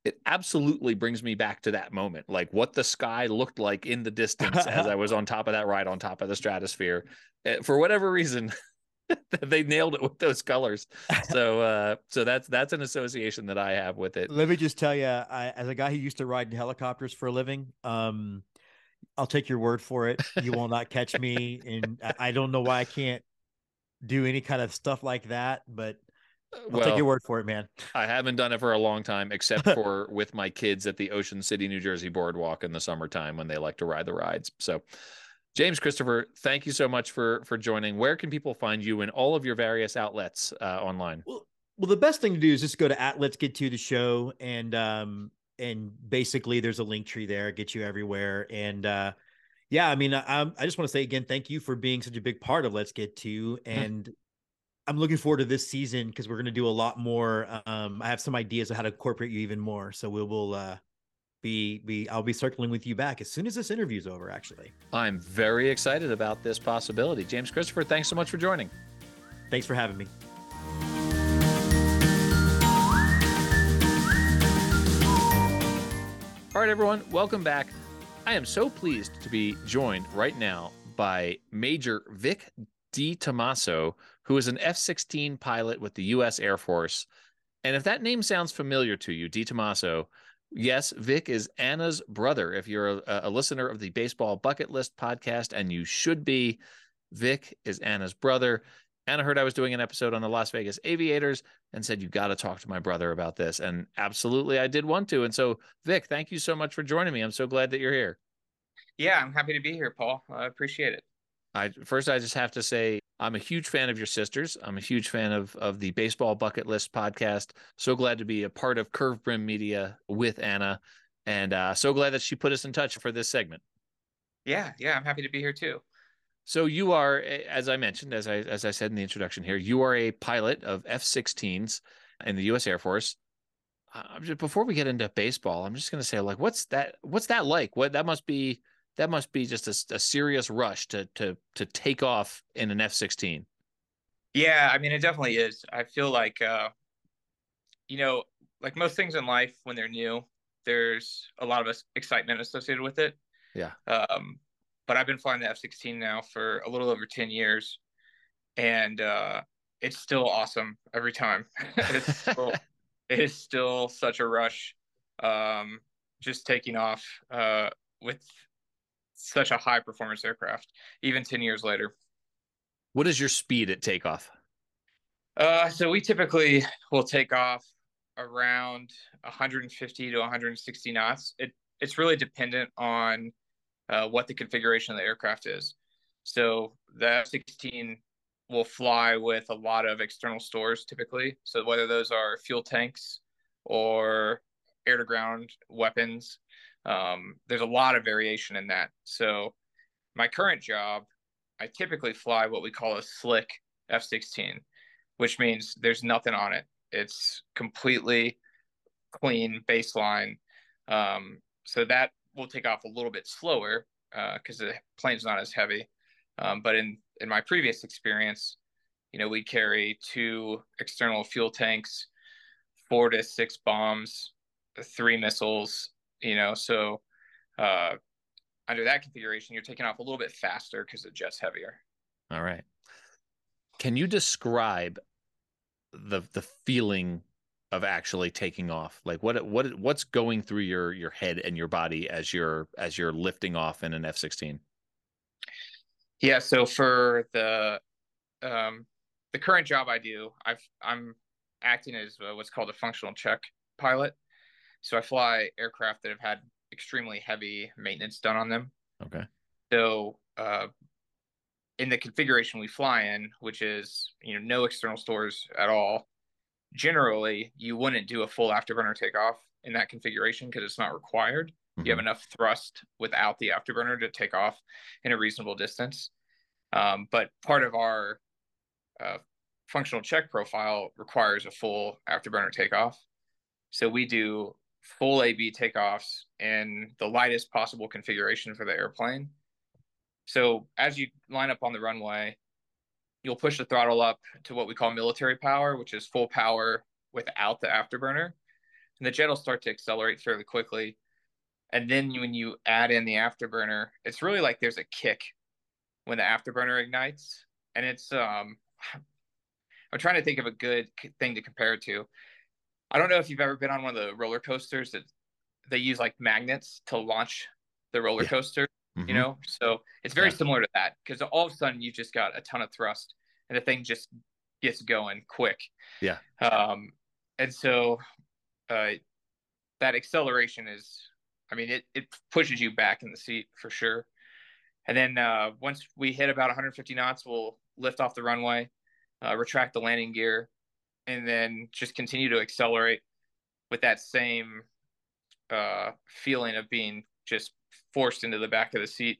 Speaker 2: it absolutely brings me back to that moment like what the sky looked like in the distance as i was on top of that ride on top of the stratosphere Eh, for whatever reason they nailed it with those colors. So uh so that's that's an association that i have with it.
Speaker 4: Let me just tell you, I, as a guy who used to ride in helicopters for a living, um, I'll take your word for it. You will not catch me, and I, I don't know why I can't do any kind of stuff like that, but I'll take your word for it, man.
Speaker 2: i haven't done it for a long time except for with my kids at the ocean city new jersey boardwalk in the summertime when they like to ride the rides so James Christopher, thank you so much for for joining. Where can people find you in all of your various outlets uh, online?
Speaker 4: Well, Well, the best thing to do is just go to at Let's Get Two the show and um and basically there's a link tree there, get you everywhere. And uh yeah, I mean, I, I just want to say again, thank you for being such a big part of Let's Get Two. And I'm looking forward to this season because we're going to do a lot more. Um, I have some ideas of how to incorporate you even more. So we will uh, be be I'll be circling with you back as soon as this interview's over. Actually,
Speaker 2: I'm very excited about this possibility. James Christopher, thanks so much for joining.
Speaker 4: thanks for having me.
Speaker 2: Right, everyone, welcome back. I am so pleased to be joined right now by Major Vic DiTommaso, who is an F 16 pilot with the U.S. Air Force. And if that name sounds familiar to you, DiTommaso, yes, Vic is Anna's brother. If you're a, a listener of the Baseball Bucket List podcast, and you should be, Vic is Anna's brother. Anna heard I was doing an episode on the Las Vegas Aviators and said, You got to talk to my brother about this. And absolutely, I did want to. And so, Vic, thank you so much for joining me. I'm so glad that you're here.
Speaker 5: Yeah, I'm happy to be here, Paul. I appreciate it.
Speaker 2: I first I just have to say I'm a huge fan of your sisters. I'm a huge fan of of the Baseball Bucket List podcast. So glad to be a part of Curved Brim Media with Anna, and uh, so glad that she put us in touch for this segment.
Speaker 5: Yeah, yeah, I'm happy to be here too.
Speaker 2: So you are, as I mentioned, as I as I said in the introduction here, you are a pilot of F-16s in the U.S. Air Force. Just, before we get into baseball, I'm just going to say, like, what's that? What's that like? What that must be? That must be just a, a serious rush to to to take off in an F-16.
Speaker 5: Yeah, I mean, it definitely is. I feel like, uh, you know, like most things in life, when they're new, there's a lot of excitement associated with it.
Speaker 2: Yeah.
Speaker 5: Um, but I've been flying the F 16 now for a little over 10 years. And uh, it's still awesome every time. it's still, it is still such a rush. Um, just taking off uh, with such a high performance aircraft, even 10 years later.
Speaker 2: What is your speed at takeoff?
Speaker 5: Uh, so we typically will take off around 150 to 160 knots. It it's really dependent on uh, what the configuration of the aircraft is. So the F-16 will fly with a lot of external stores typically. So whether those are fuel tanks or air to ground weapons, um, there's a lot of variation in that. So my current job, I typically fly what we call a slick F-16, which means there's nothing on it. It's completely clean baseline. Um, so that will take off a little bit slower because uh, the plane's not as heavy. Um, but in in my previous experience, you know, we carry two external fuel tanks, four to six bombs, three missiles. You know, so uh, under that configuration, you're taking off a little bit faster because the jet's heavier.
Speaker 2: All right. Can you describe the the feeling of actually taking off? Like what what what's going through your your head and your body as you're as you're lifting off in an f-16
Speaker 5: yeah so for the um the current job i do i've i'm acting as uh, what's called a functional check pilot. So i fly aircraft that have had extremely heavy maintenance done on them.
Speaker 2: Okay.
Speaker 5: So uh in the configuration we fly in which is you know no external stores at all generally you wouldn't do a full afterburner takeoff in that configuration because it's not required. Mm-hmm. You have mm-hmm. enough thrust without the afterburner to take off in a reasonable distance. Um, but part of our uh, functional check profile requires a full afterburner takeoff. So we do full AB takeoffs in the lightest possible configuration for the airplane. So as you line up on the runway, you'll push the throttle up to what we call military power, which is full power without the afterburner. And the jet will start to accelerate fairly quickly. And then when you add in the afterburner, it's really like there's a kick when the afterburner ignites. And it's, um, I'm trying to think of a good thing to compare it to. I don't know if you've ever been on one of the roller coasters that they use like magnets to launch the roller yeah. coaster mm-hmm. you know so it's very yeah. similar to that because all of a sudden you just got a ton of thrust and the thing just gets going quick
Speaker 2: yeah
Speaker 5: um and so uh that acceleration is i mean it it pushes you back in the seat for sure and then uh once we hit about 150 knots we'll lift off the runway uh, retract the landing gear and then just continue to accelerate with that same uh, feeling of being just forced into the back of the seat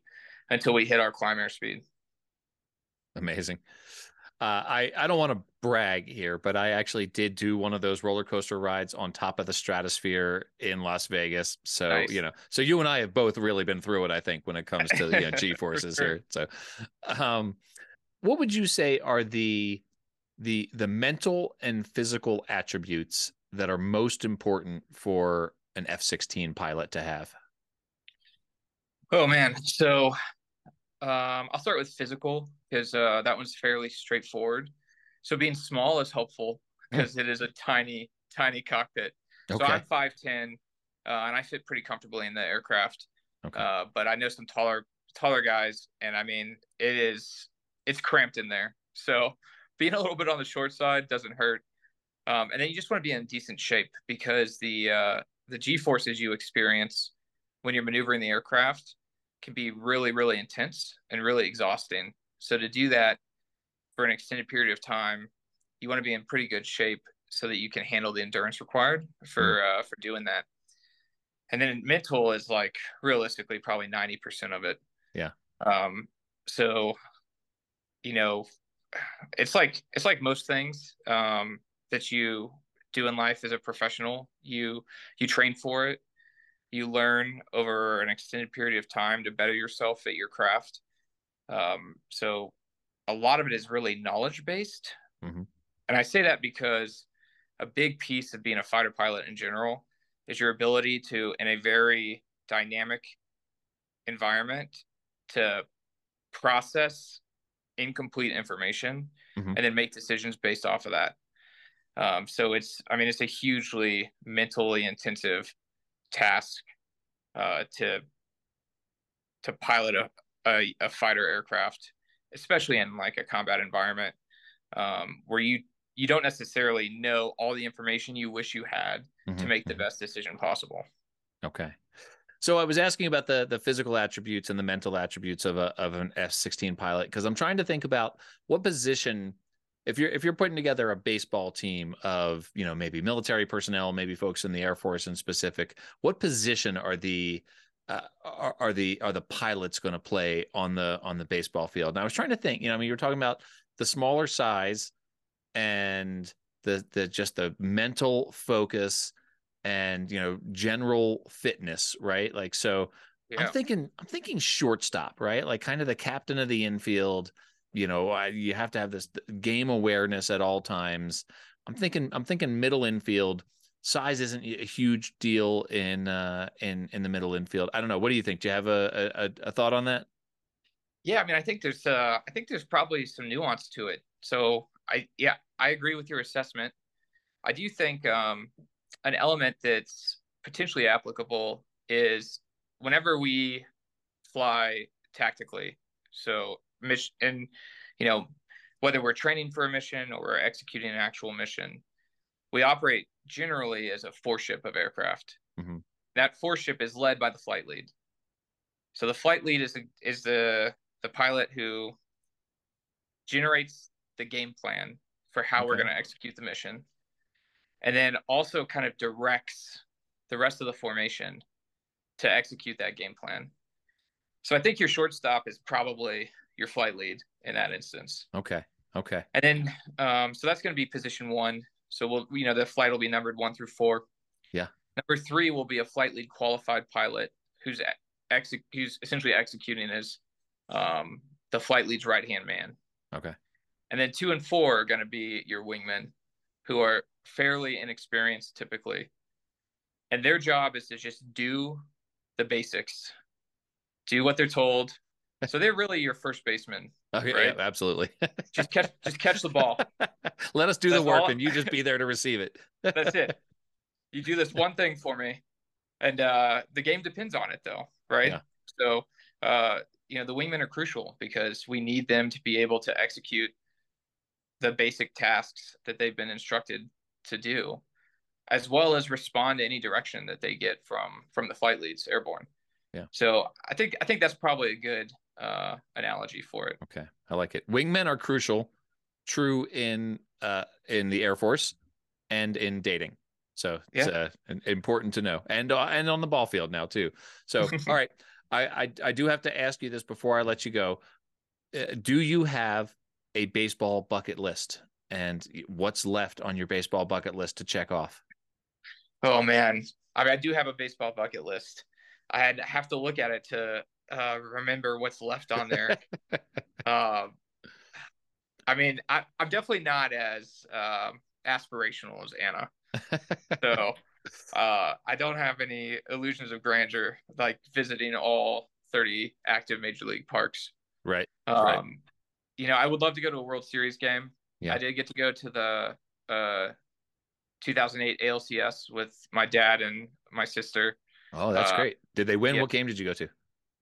Speaker 5: until we hit our climb airspeed.
Speaker 2: Amazing. Uh, I I don't want to brag here, but I actually did do one of those roller coaster rides on top of the Stratosphere in Las Vegas. So
Speaker 5: Nice.
Speaker 2: you know, so you and I have both really been through it. I think when it comes to the G forces
Speaker 5: sure.
Speaker 2: here. So, um, what would you say are the the the mental and physical attributes that are most important for an F sixteen pilot to have?
Speaker 5: Oh man, so um, I'll start with physical because uh, that one's fairly straightforward. So being small is helpful because it is a tiny, tiny cockpit. So I'm five ten, uh, and I fit pretty comfortably in the aircraft.
Speaker 2: Okay.
Speaker 5: Uh, but I know some taller, taller guys, and I mean it is it's cramped in there. So being a little bit on the short side doesn't hurt. Um, and then you just want to be in decent shape because the uh, the G forces you experience when you're maneuvering the aircraft can be really, really intense and really exhausting. So to do that for an extended period of time, you want to be in pretty good shape so that you can handle the endurance required for uh, for doing that. And then mental is like realistically probably ninety percent of it.
Speaker 2: Yeah.
Speaker 5: Um. So, you know, it's like it's like most things um, that you do in life as a professional. You you train for it you learn over an extended period of time to better yourself at your craft. Um, so a lot of it is really knowledge based.
Speaker 2: Mhm.
Speaker 5: And I say that because a big piece of being a fighter pilot in general is your ability to, in a very dynamic environment, to process incomplete information
Speaker 2: Mhm.
Speaker 5: and then make decisions based off of that. Um, so it's, I mean, it's a hugely mentally intensive task uh, to to pilot a, a, a fighter aircraft, especially in like a combat environment um, where you you don't necessarily know all the information you wish you had to
Speaker 2: Mhm,
Speaker 5: make the
Speaker 2: mhm.
Speaker 5: best decision possible.
Speaker 2: Okay. So I was asking about the the physical attributes and the mental attributes of a of an F sixteen pilot because I'm trying to think about what position if you're if you're putting together a baseball team of you know maybe military personnel, maybe folks in the Air Force in specific, what position are the uh, are, are the are the pilots going to play on the on the baseball field? And I was trying to think, you know, I mean, you're talking about the smaller size and the the just the mental focus and you know general fitness right like so
Speaker 5: Yeah.
Speaker 2: i'm thinking i'm thinking shortstop right like kind of the captain of the infield you know I, you have to have this game awareness at all times i'm thinking i'm thinking middle infield size isn't a huge deal in uh in in the middle infield i don't know what do you think do you have a a, a thought on that
Speaker 5: Yeah, I mean, I think there's uh, I think there's probably some nuance to it. So I yeah, I agree with your assessment. I do think um, an element that's potentially applicable is whenever we fly tactically. So mission, and you know, whether we're training for a mission or we're executing an actual mission, we operate generally as a four ship of aircraft.
Speaker 2: Mhm.
Speaker 5: That four ship is led by the flight lead. So the flight lead is the, is the the pilot who generates the game plan for how we're going to execute the mission, and then also kind of directs the rest of the formation to execute that game plan. So I think your shortstop is probably your flight lead in that instance.
Speaker 2: okay okay
Speaker 5: And then, um, so that's going to be position one. So we'll, you know, the flight will be numbered one through four.
Speaker 2: Yeah.
Speaker 5: Number three will be a flight lead qualified pilot who's ex- who's essentially executing as um, the flight lead's right hand man.
Speaker 2: okay
Speaker 5: And then two and four are going to be your wingmen, who are fairly inexperienced typically, and their job is to just do the basics, do what they're told. So they're really your first baseman.
Speaker 2: okay
Speaker 5: Right.
Speaker 2: yeah, absolutely
Speaker 5: Just catch, just catch the ball.
Speaker 2: let us do the work
Speaker 5: all-
Speaker 2: and you just be there to receive it
Speaker 5: That's it. You do this one thing for me, and uh, the game depends on it, though, right?
Speaker 2: Yeah.
Speaker 5: So, uh, you know, the wingmen are crucial because we need them to be able to execute the basic tasks that they've been instructed to do, as well as respond to any direction that they get from from the flight leads airborne.
Speaker 2: Yeah.
Speaker 5: So I think I think that's probably a good uh, analogy for it.
Speaker 2: Okay, I like it. Wingmen are crucial. True in uh, in the Air Force and in dating. So it's
Speaker 5: Yeah.
Speaker 2: uh, important to know, and uh, and on the ball field now too. So all right, I, I I do have to ask you this before I let you go. Uh, do you have a baseball bucket list, and what's left on your baseball bucket list to check off?
Speaker 5: Oh man, I mean, I do have a baseball bucket list. I had have to look at it to uh, remember what's left on there. um, I mean, I, I'm definitely not as um, aspirational as Anna, so uh, I don't have any illusions of grandeur like visiting all 30 active major league parks.
Speaker 2: Right.
Speaker 5: Um,
Speaker 2: Right.
Speaker 5: You know, I would love to go to a World Series game.
Speaker 2: Yeah.
Speaker 5: I did get to go to the uh, 2008 ALCS with my dad and my sister.
Speaker 2: Oh, that's
Speaker 5: Uh,
Speaker 2: great. Did they win?
Speaker 5: yeah.
Speaker 2: What game did you go to?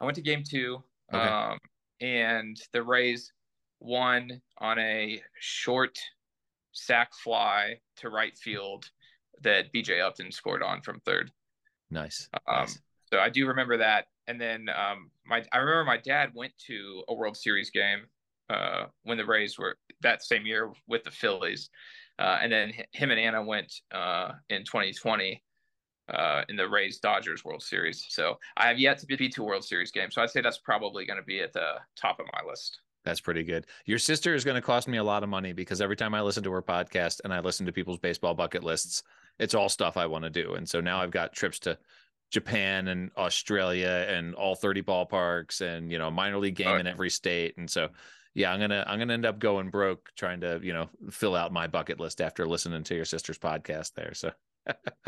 Speaker 5: I went to game two,
Speaker 2: Okay.
Speaker 5: um, and the Rays won on a short sac fly to right field that BJ Upton scored on from third.
Speaker 2: Nice.
Speaker 5: Um,
Speaker 2: nice.
Speaker 5: so I do remember that. And then um, my I remember my dad went to a World Series game uh, when the Rays were that same year with the Phillies, uh, and then him and Anna went uh, in 2020 uh, in the Rays Dodgers World Series. So I have yet to be to a World Series game. So I'd say that's probably going to be at the top of my list.
Speaker 2: That's pretty good. Your sister is going to cost me a lot of money because every time I listen to her podcast and I listen to people's baseball bucket lists, it's all stuff I want to do. And so now I've got trips to Japan and Australia and all 30 ballparks and, you know, a minor league game in every state. And so, yeah, I'm going to, I'm going to end up going broke trying to, you know, fill out my bucket list after listening to your sister's podcast there. So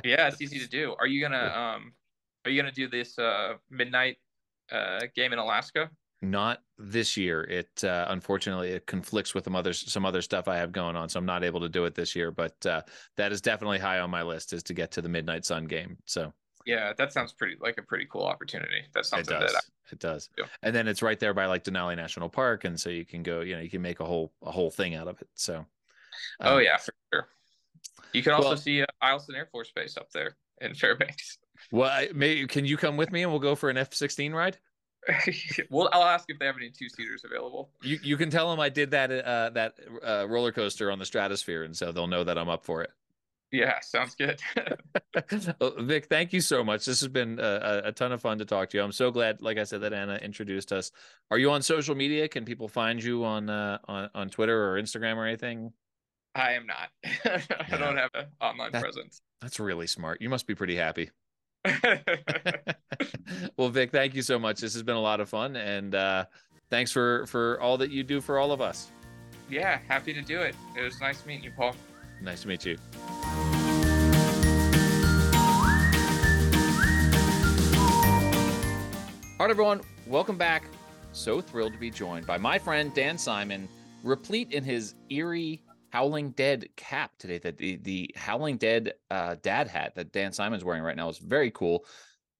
Speaker 5: Yeah, it's easy to do. Are you gonna um, are you gonna do this uh, midnight uh, game in Alaska?
Speaker 2: not this year. It uh, unfortunately it conflicts with some other some other stuff I have going on, so I'm not able to do it this year. But uh, that is definitely high on my list is to get to the Midnight Sun game. So
Speaker 5: Yeah, that sounds pretty like a pretty cool opportunity. That's
Speaker 2: it
Speaker 5: something
Speaker 2: does,
Speaker 5: that
Speaker 2: it does, and then it's right there by like Denali National Park, and so you can go, you know, you can make a whole a whole thing out of it. So
Speaker 5: I, oh
Speaker 2: um,
Speaker 5: yeah, for sure. You can also
Speaker 2: well-
Speaker 5: see uh, Eielson Air Force Base up there in Fairbanks.
Speaker 2: Well, I, may can you come with me and we'll go for an F-16 ride?
Speaker 5: well, I'll ask if they have any two seaters available.
Speaker 2: You you can tell them I did that uh, that uh, roller coaster on the Stratosphere, and so they'll know that I'm up for it.
Speaker 5: Yeah, sounds good.
Speaker 2: Vic, thank you so much. This has been a, a- a ton of fun to talk to you. I'm so glad, like I said, that Anna introduced us. Are you on social media? Can people find you on uh, on on Twitter or Instagram or anything?
Speaker 5: I am not. I don't have an online
Speaker 2: That-
Speaker 5: presence.
Speaker 2: That's really smart. You must be pretty happy. well, Vic, thank you so much. This has been a lot of fun, and uh, thanks for for all that you do for all of us.
Speaker 5: yeah, happy to do it. It was nice meeting you, Paul.
Speaker 2: Nice to meet you. All right, everyone, welcome back. So thrilled to be joined by my friend Dan Simon, replete in his Erie Howling Dead cap today. That the, the Howling Dead uh, dad hat that Dan Simon's wearing right now is very cool.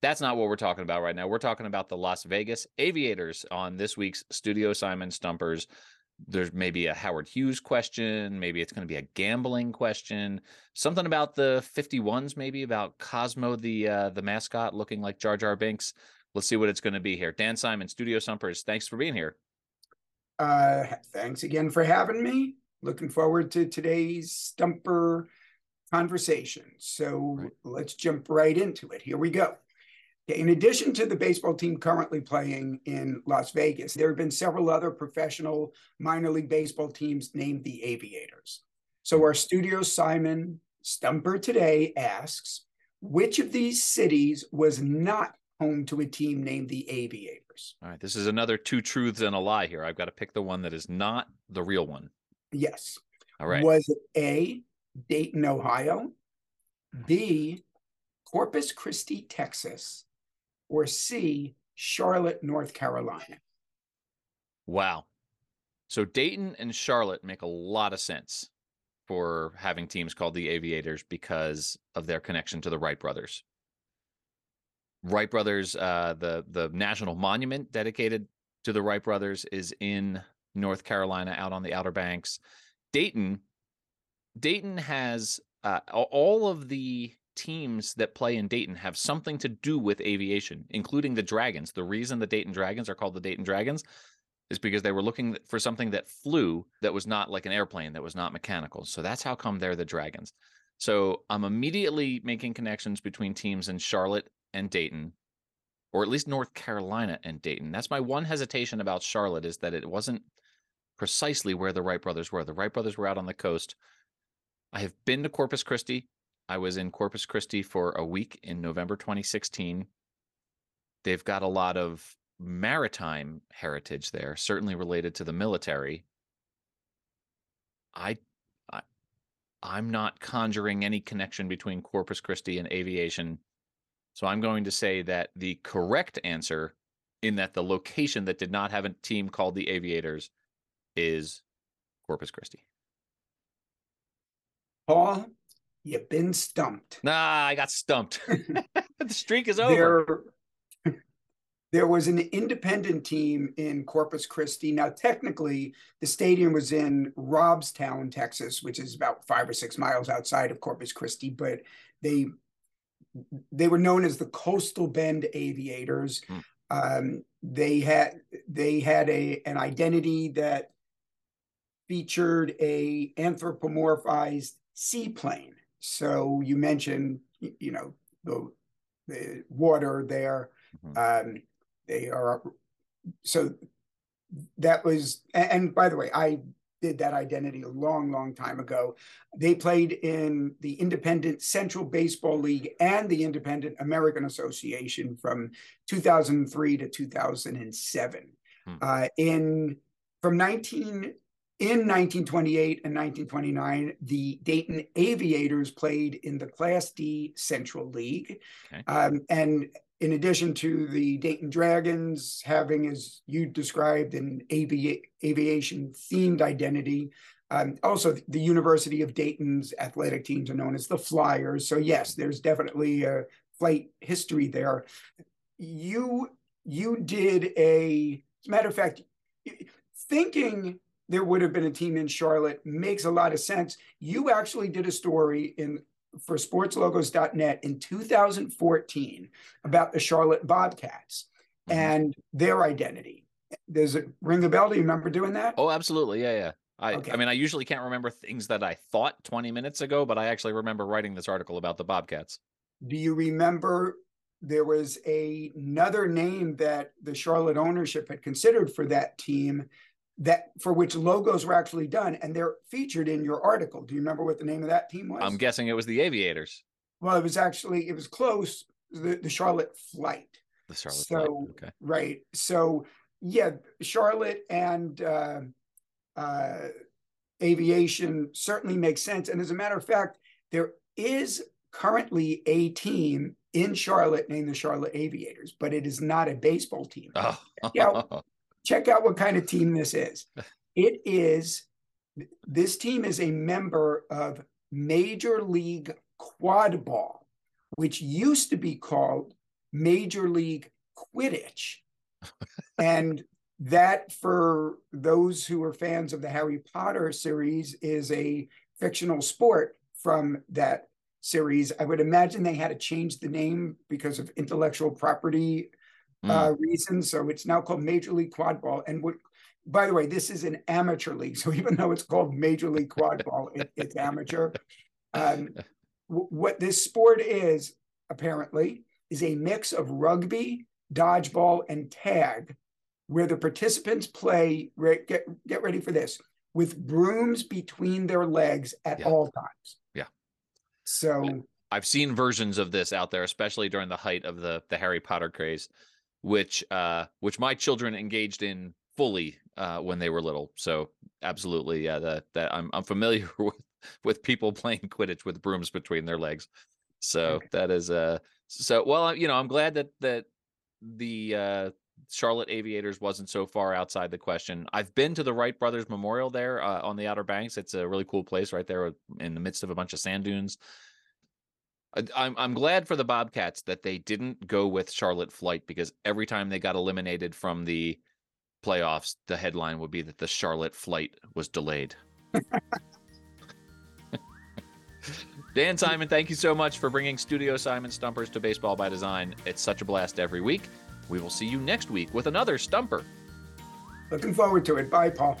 Speaker 2: That's not what we're talking about right now. We're talking about the Las Vegas Aviators on this week's Studio Simon Stumpers. There's maybe a Howard Hughes question. Maybe it's going to be a gambling question. Something about the 51s, maybe about Cosmo, the uh, the mascot, looking like Jar Jar Binks. Let's see what it's going to be here. Dan Simon, Studio Stumpers, thanks for being here.
Speaker 6: Uh, thanks again for having me. Looking forward to today's stumper conversation. So
Speaker 2: Right.
Speaker 6: let's jump right into it. Here we go. In addition to the baseball team currently playing in Las Vegas, there have been several other professional minor league baseball teams named the Aviators. So our studio Simon Stumper today asks, which of these cities was not home to a team named the Aviators?
Speaker 2: All right, this is another two truths and a lie here. I've got to pick the one that is not the real one.
Speaker 6: Yes.
Speaker 2: All right.
Speaker 6: Was it A, Dayton, Ohio, B, Corpus Christi, Texas, or C, Charlotte, North Carolina?
Speaker 2: Wow. So Dayton and Charlotte make a lot of sense for having teams called the Aviators because of their connection to the Wright brothers. Wright brothers, uh, the the national monument dedicated to the Wright brothers is in North Carolina, out on the Outer Banks. Dayton, Dayton has uh, all of the teams that play in Dayton have something to do with aviation, including the Dragons. The reason the Dayton Dragons are called the Dayton Dragons is because they were looking for something that flew that was not like an airplane that was not mechanical. So that's how come they're the Dragons. So I'm immediately making connections between teams in Charlotte and Dayton, or at least North Carolina and Dayton. That's my one hesitation about Charlotte is that it wasn't precisely where the Wright brothers were. The Wright brothers were out on the coast. I have been to Corpus Christi. I was in Corpus Christi for a week in November 2016. They've got a lot of maritime heritage there, certainly related to the military. I, I I'm not conjuring any connection between Corpus Christi and aviation. So I'm going to say that the correct answer in that the location that did not have a team called the Aviators is Corpus Christi.
Speaker 6: Paul, you've been stumped.
Speaker 2: Nah, I got stumped. the streak is over.
Speaker 6: There, there was an independent team in Corpus Christi. Now, technically, the stadium was in Robstown, Texas, which is about five or six miles outside of Corpus Christi, but they they were known as the Coastal Bend Aviators.
Speaker 2: Hmm.
Speaker 6: Um, they had they had a an identity that featured a anthropomorphized seaplane. So you mentioned, you know, the the water there.
Speaker 2: Mhm.
Speaker 6: Um, they are so that was and by the way, I did that identity a long, long time ago. They played in the Independent Central Baseball League and the Independent American Association from 2003 to 2007.
Speaker 2: Hmm.
Speaker 6: Uh, in from 19 in 1928 and 1929, the Dayton Aviators played in the Class D Central League.
Speaker 2: Okay.
Speaker 6: Um, and in addition to the Dayton Dragons having, as you described, an avi- aviation themed identity, um, also the University of Dayton's athletic teams are known as the Flyers. So yes, there's definitely a flight history there. You you did a, as a matter of fact, thinking there would have been a team in Charlotte makes a lot of sense. You actually did a story in for sportslogos.net in 2014 about the Charlotte Bobcats
Speaker 2: Mhm.
Speaker 6: and their identity. Does it ring a bell? Do you remember doing that?
Speaker 2: Oh, absolutely. Yeah, yeah. I,
Speaker 6: Okay.
Speaker 2: I mean, I usually can't remember things that I thought 20 minutes ago, but I actually remember writing this article about the Bobcats.
Speaker 6: Do you remember there was a, another name that the Charlotte ownership had considered for that team that for which logos were actually done and they're featured in your article. Do you remember what the name of that team was?
Speaker 2: I'm guessing it was the Aviators,
Speaker 6: well, it was actually it was close, the, the Charlotte flight.
Speaker 2: the Charlotte Flight.
Speaker 6: So-
Speaker 2: Okay.
Speaker 6: Right. So yeah, Charlotte and uh, uh, aviation certainly makes sense. And as a matter of fact, there is currently a team in Charlotte named the Charlotte Aviators, but it is not a baseball team.
Speaker 2: Oh,
Speaker 6: Yeah. Check out what kind of team this is. It is this team is a member of Major League Quad Ball, which used to be called Major League Quidditch. and that, for those who are fans of the Harry Potter series, is a fictional sport from that series. I would imagine they had to change the name because of intellectual property
Speaker 2: Mm.
Speaker 6: uh, reasons. So it's now called Major League Quad Ball. And what, by the way, this is an amateur league. So even though it's called Major League Quad Ball, it, it's amateur. Um, w- what this sport is, apparently, is a mix of rugby, dodgeball, and tag, where the participants play. Re- get get ready for this with brooms between their legs at
Speaker 2: Yeah.
Speaker 6: all times.
Speaker 2: Yeah.
Speaker 6: So
Speaker 2: I've seen versions of this out there, especially during the height of the the Harry Potter craze, which uh which my children engaged in fully uh when they were little. So absolutely, yeah, that that I'm I'm familiar with with people playing Quidditch with brooms between their legs. So
Speaker 6: Okay.
Speaker 2: that is uh so well, you know, I'm glad that that the uh Charlotte Aviators wasn't so far outside the question. I've been to the Wright Brothers Memorial there uh, on the Outer Banks. It's a really cool place right there in the midst of a bunch of sand dunes. I'm I'm glad for the Bobcats that they didn't go with Charlotte Flight because every time they got eliminated from the playoffs, the headline would be that the Charlotte Flight was delayed. Dan Simon, thank you so much for bringing Studio Simon Stumpers to Baseball by Design. It's such a blast every week. We will see you next week with another Stumper.
Speaker 6: Looking forward to it. Bye, Paul.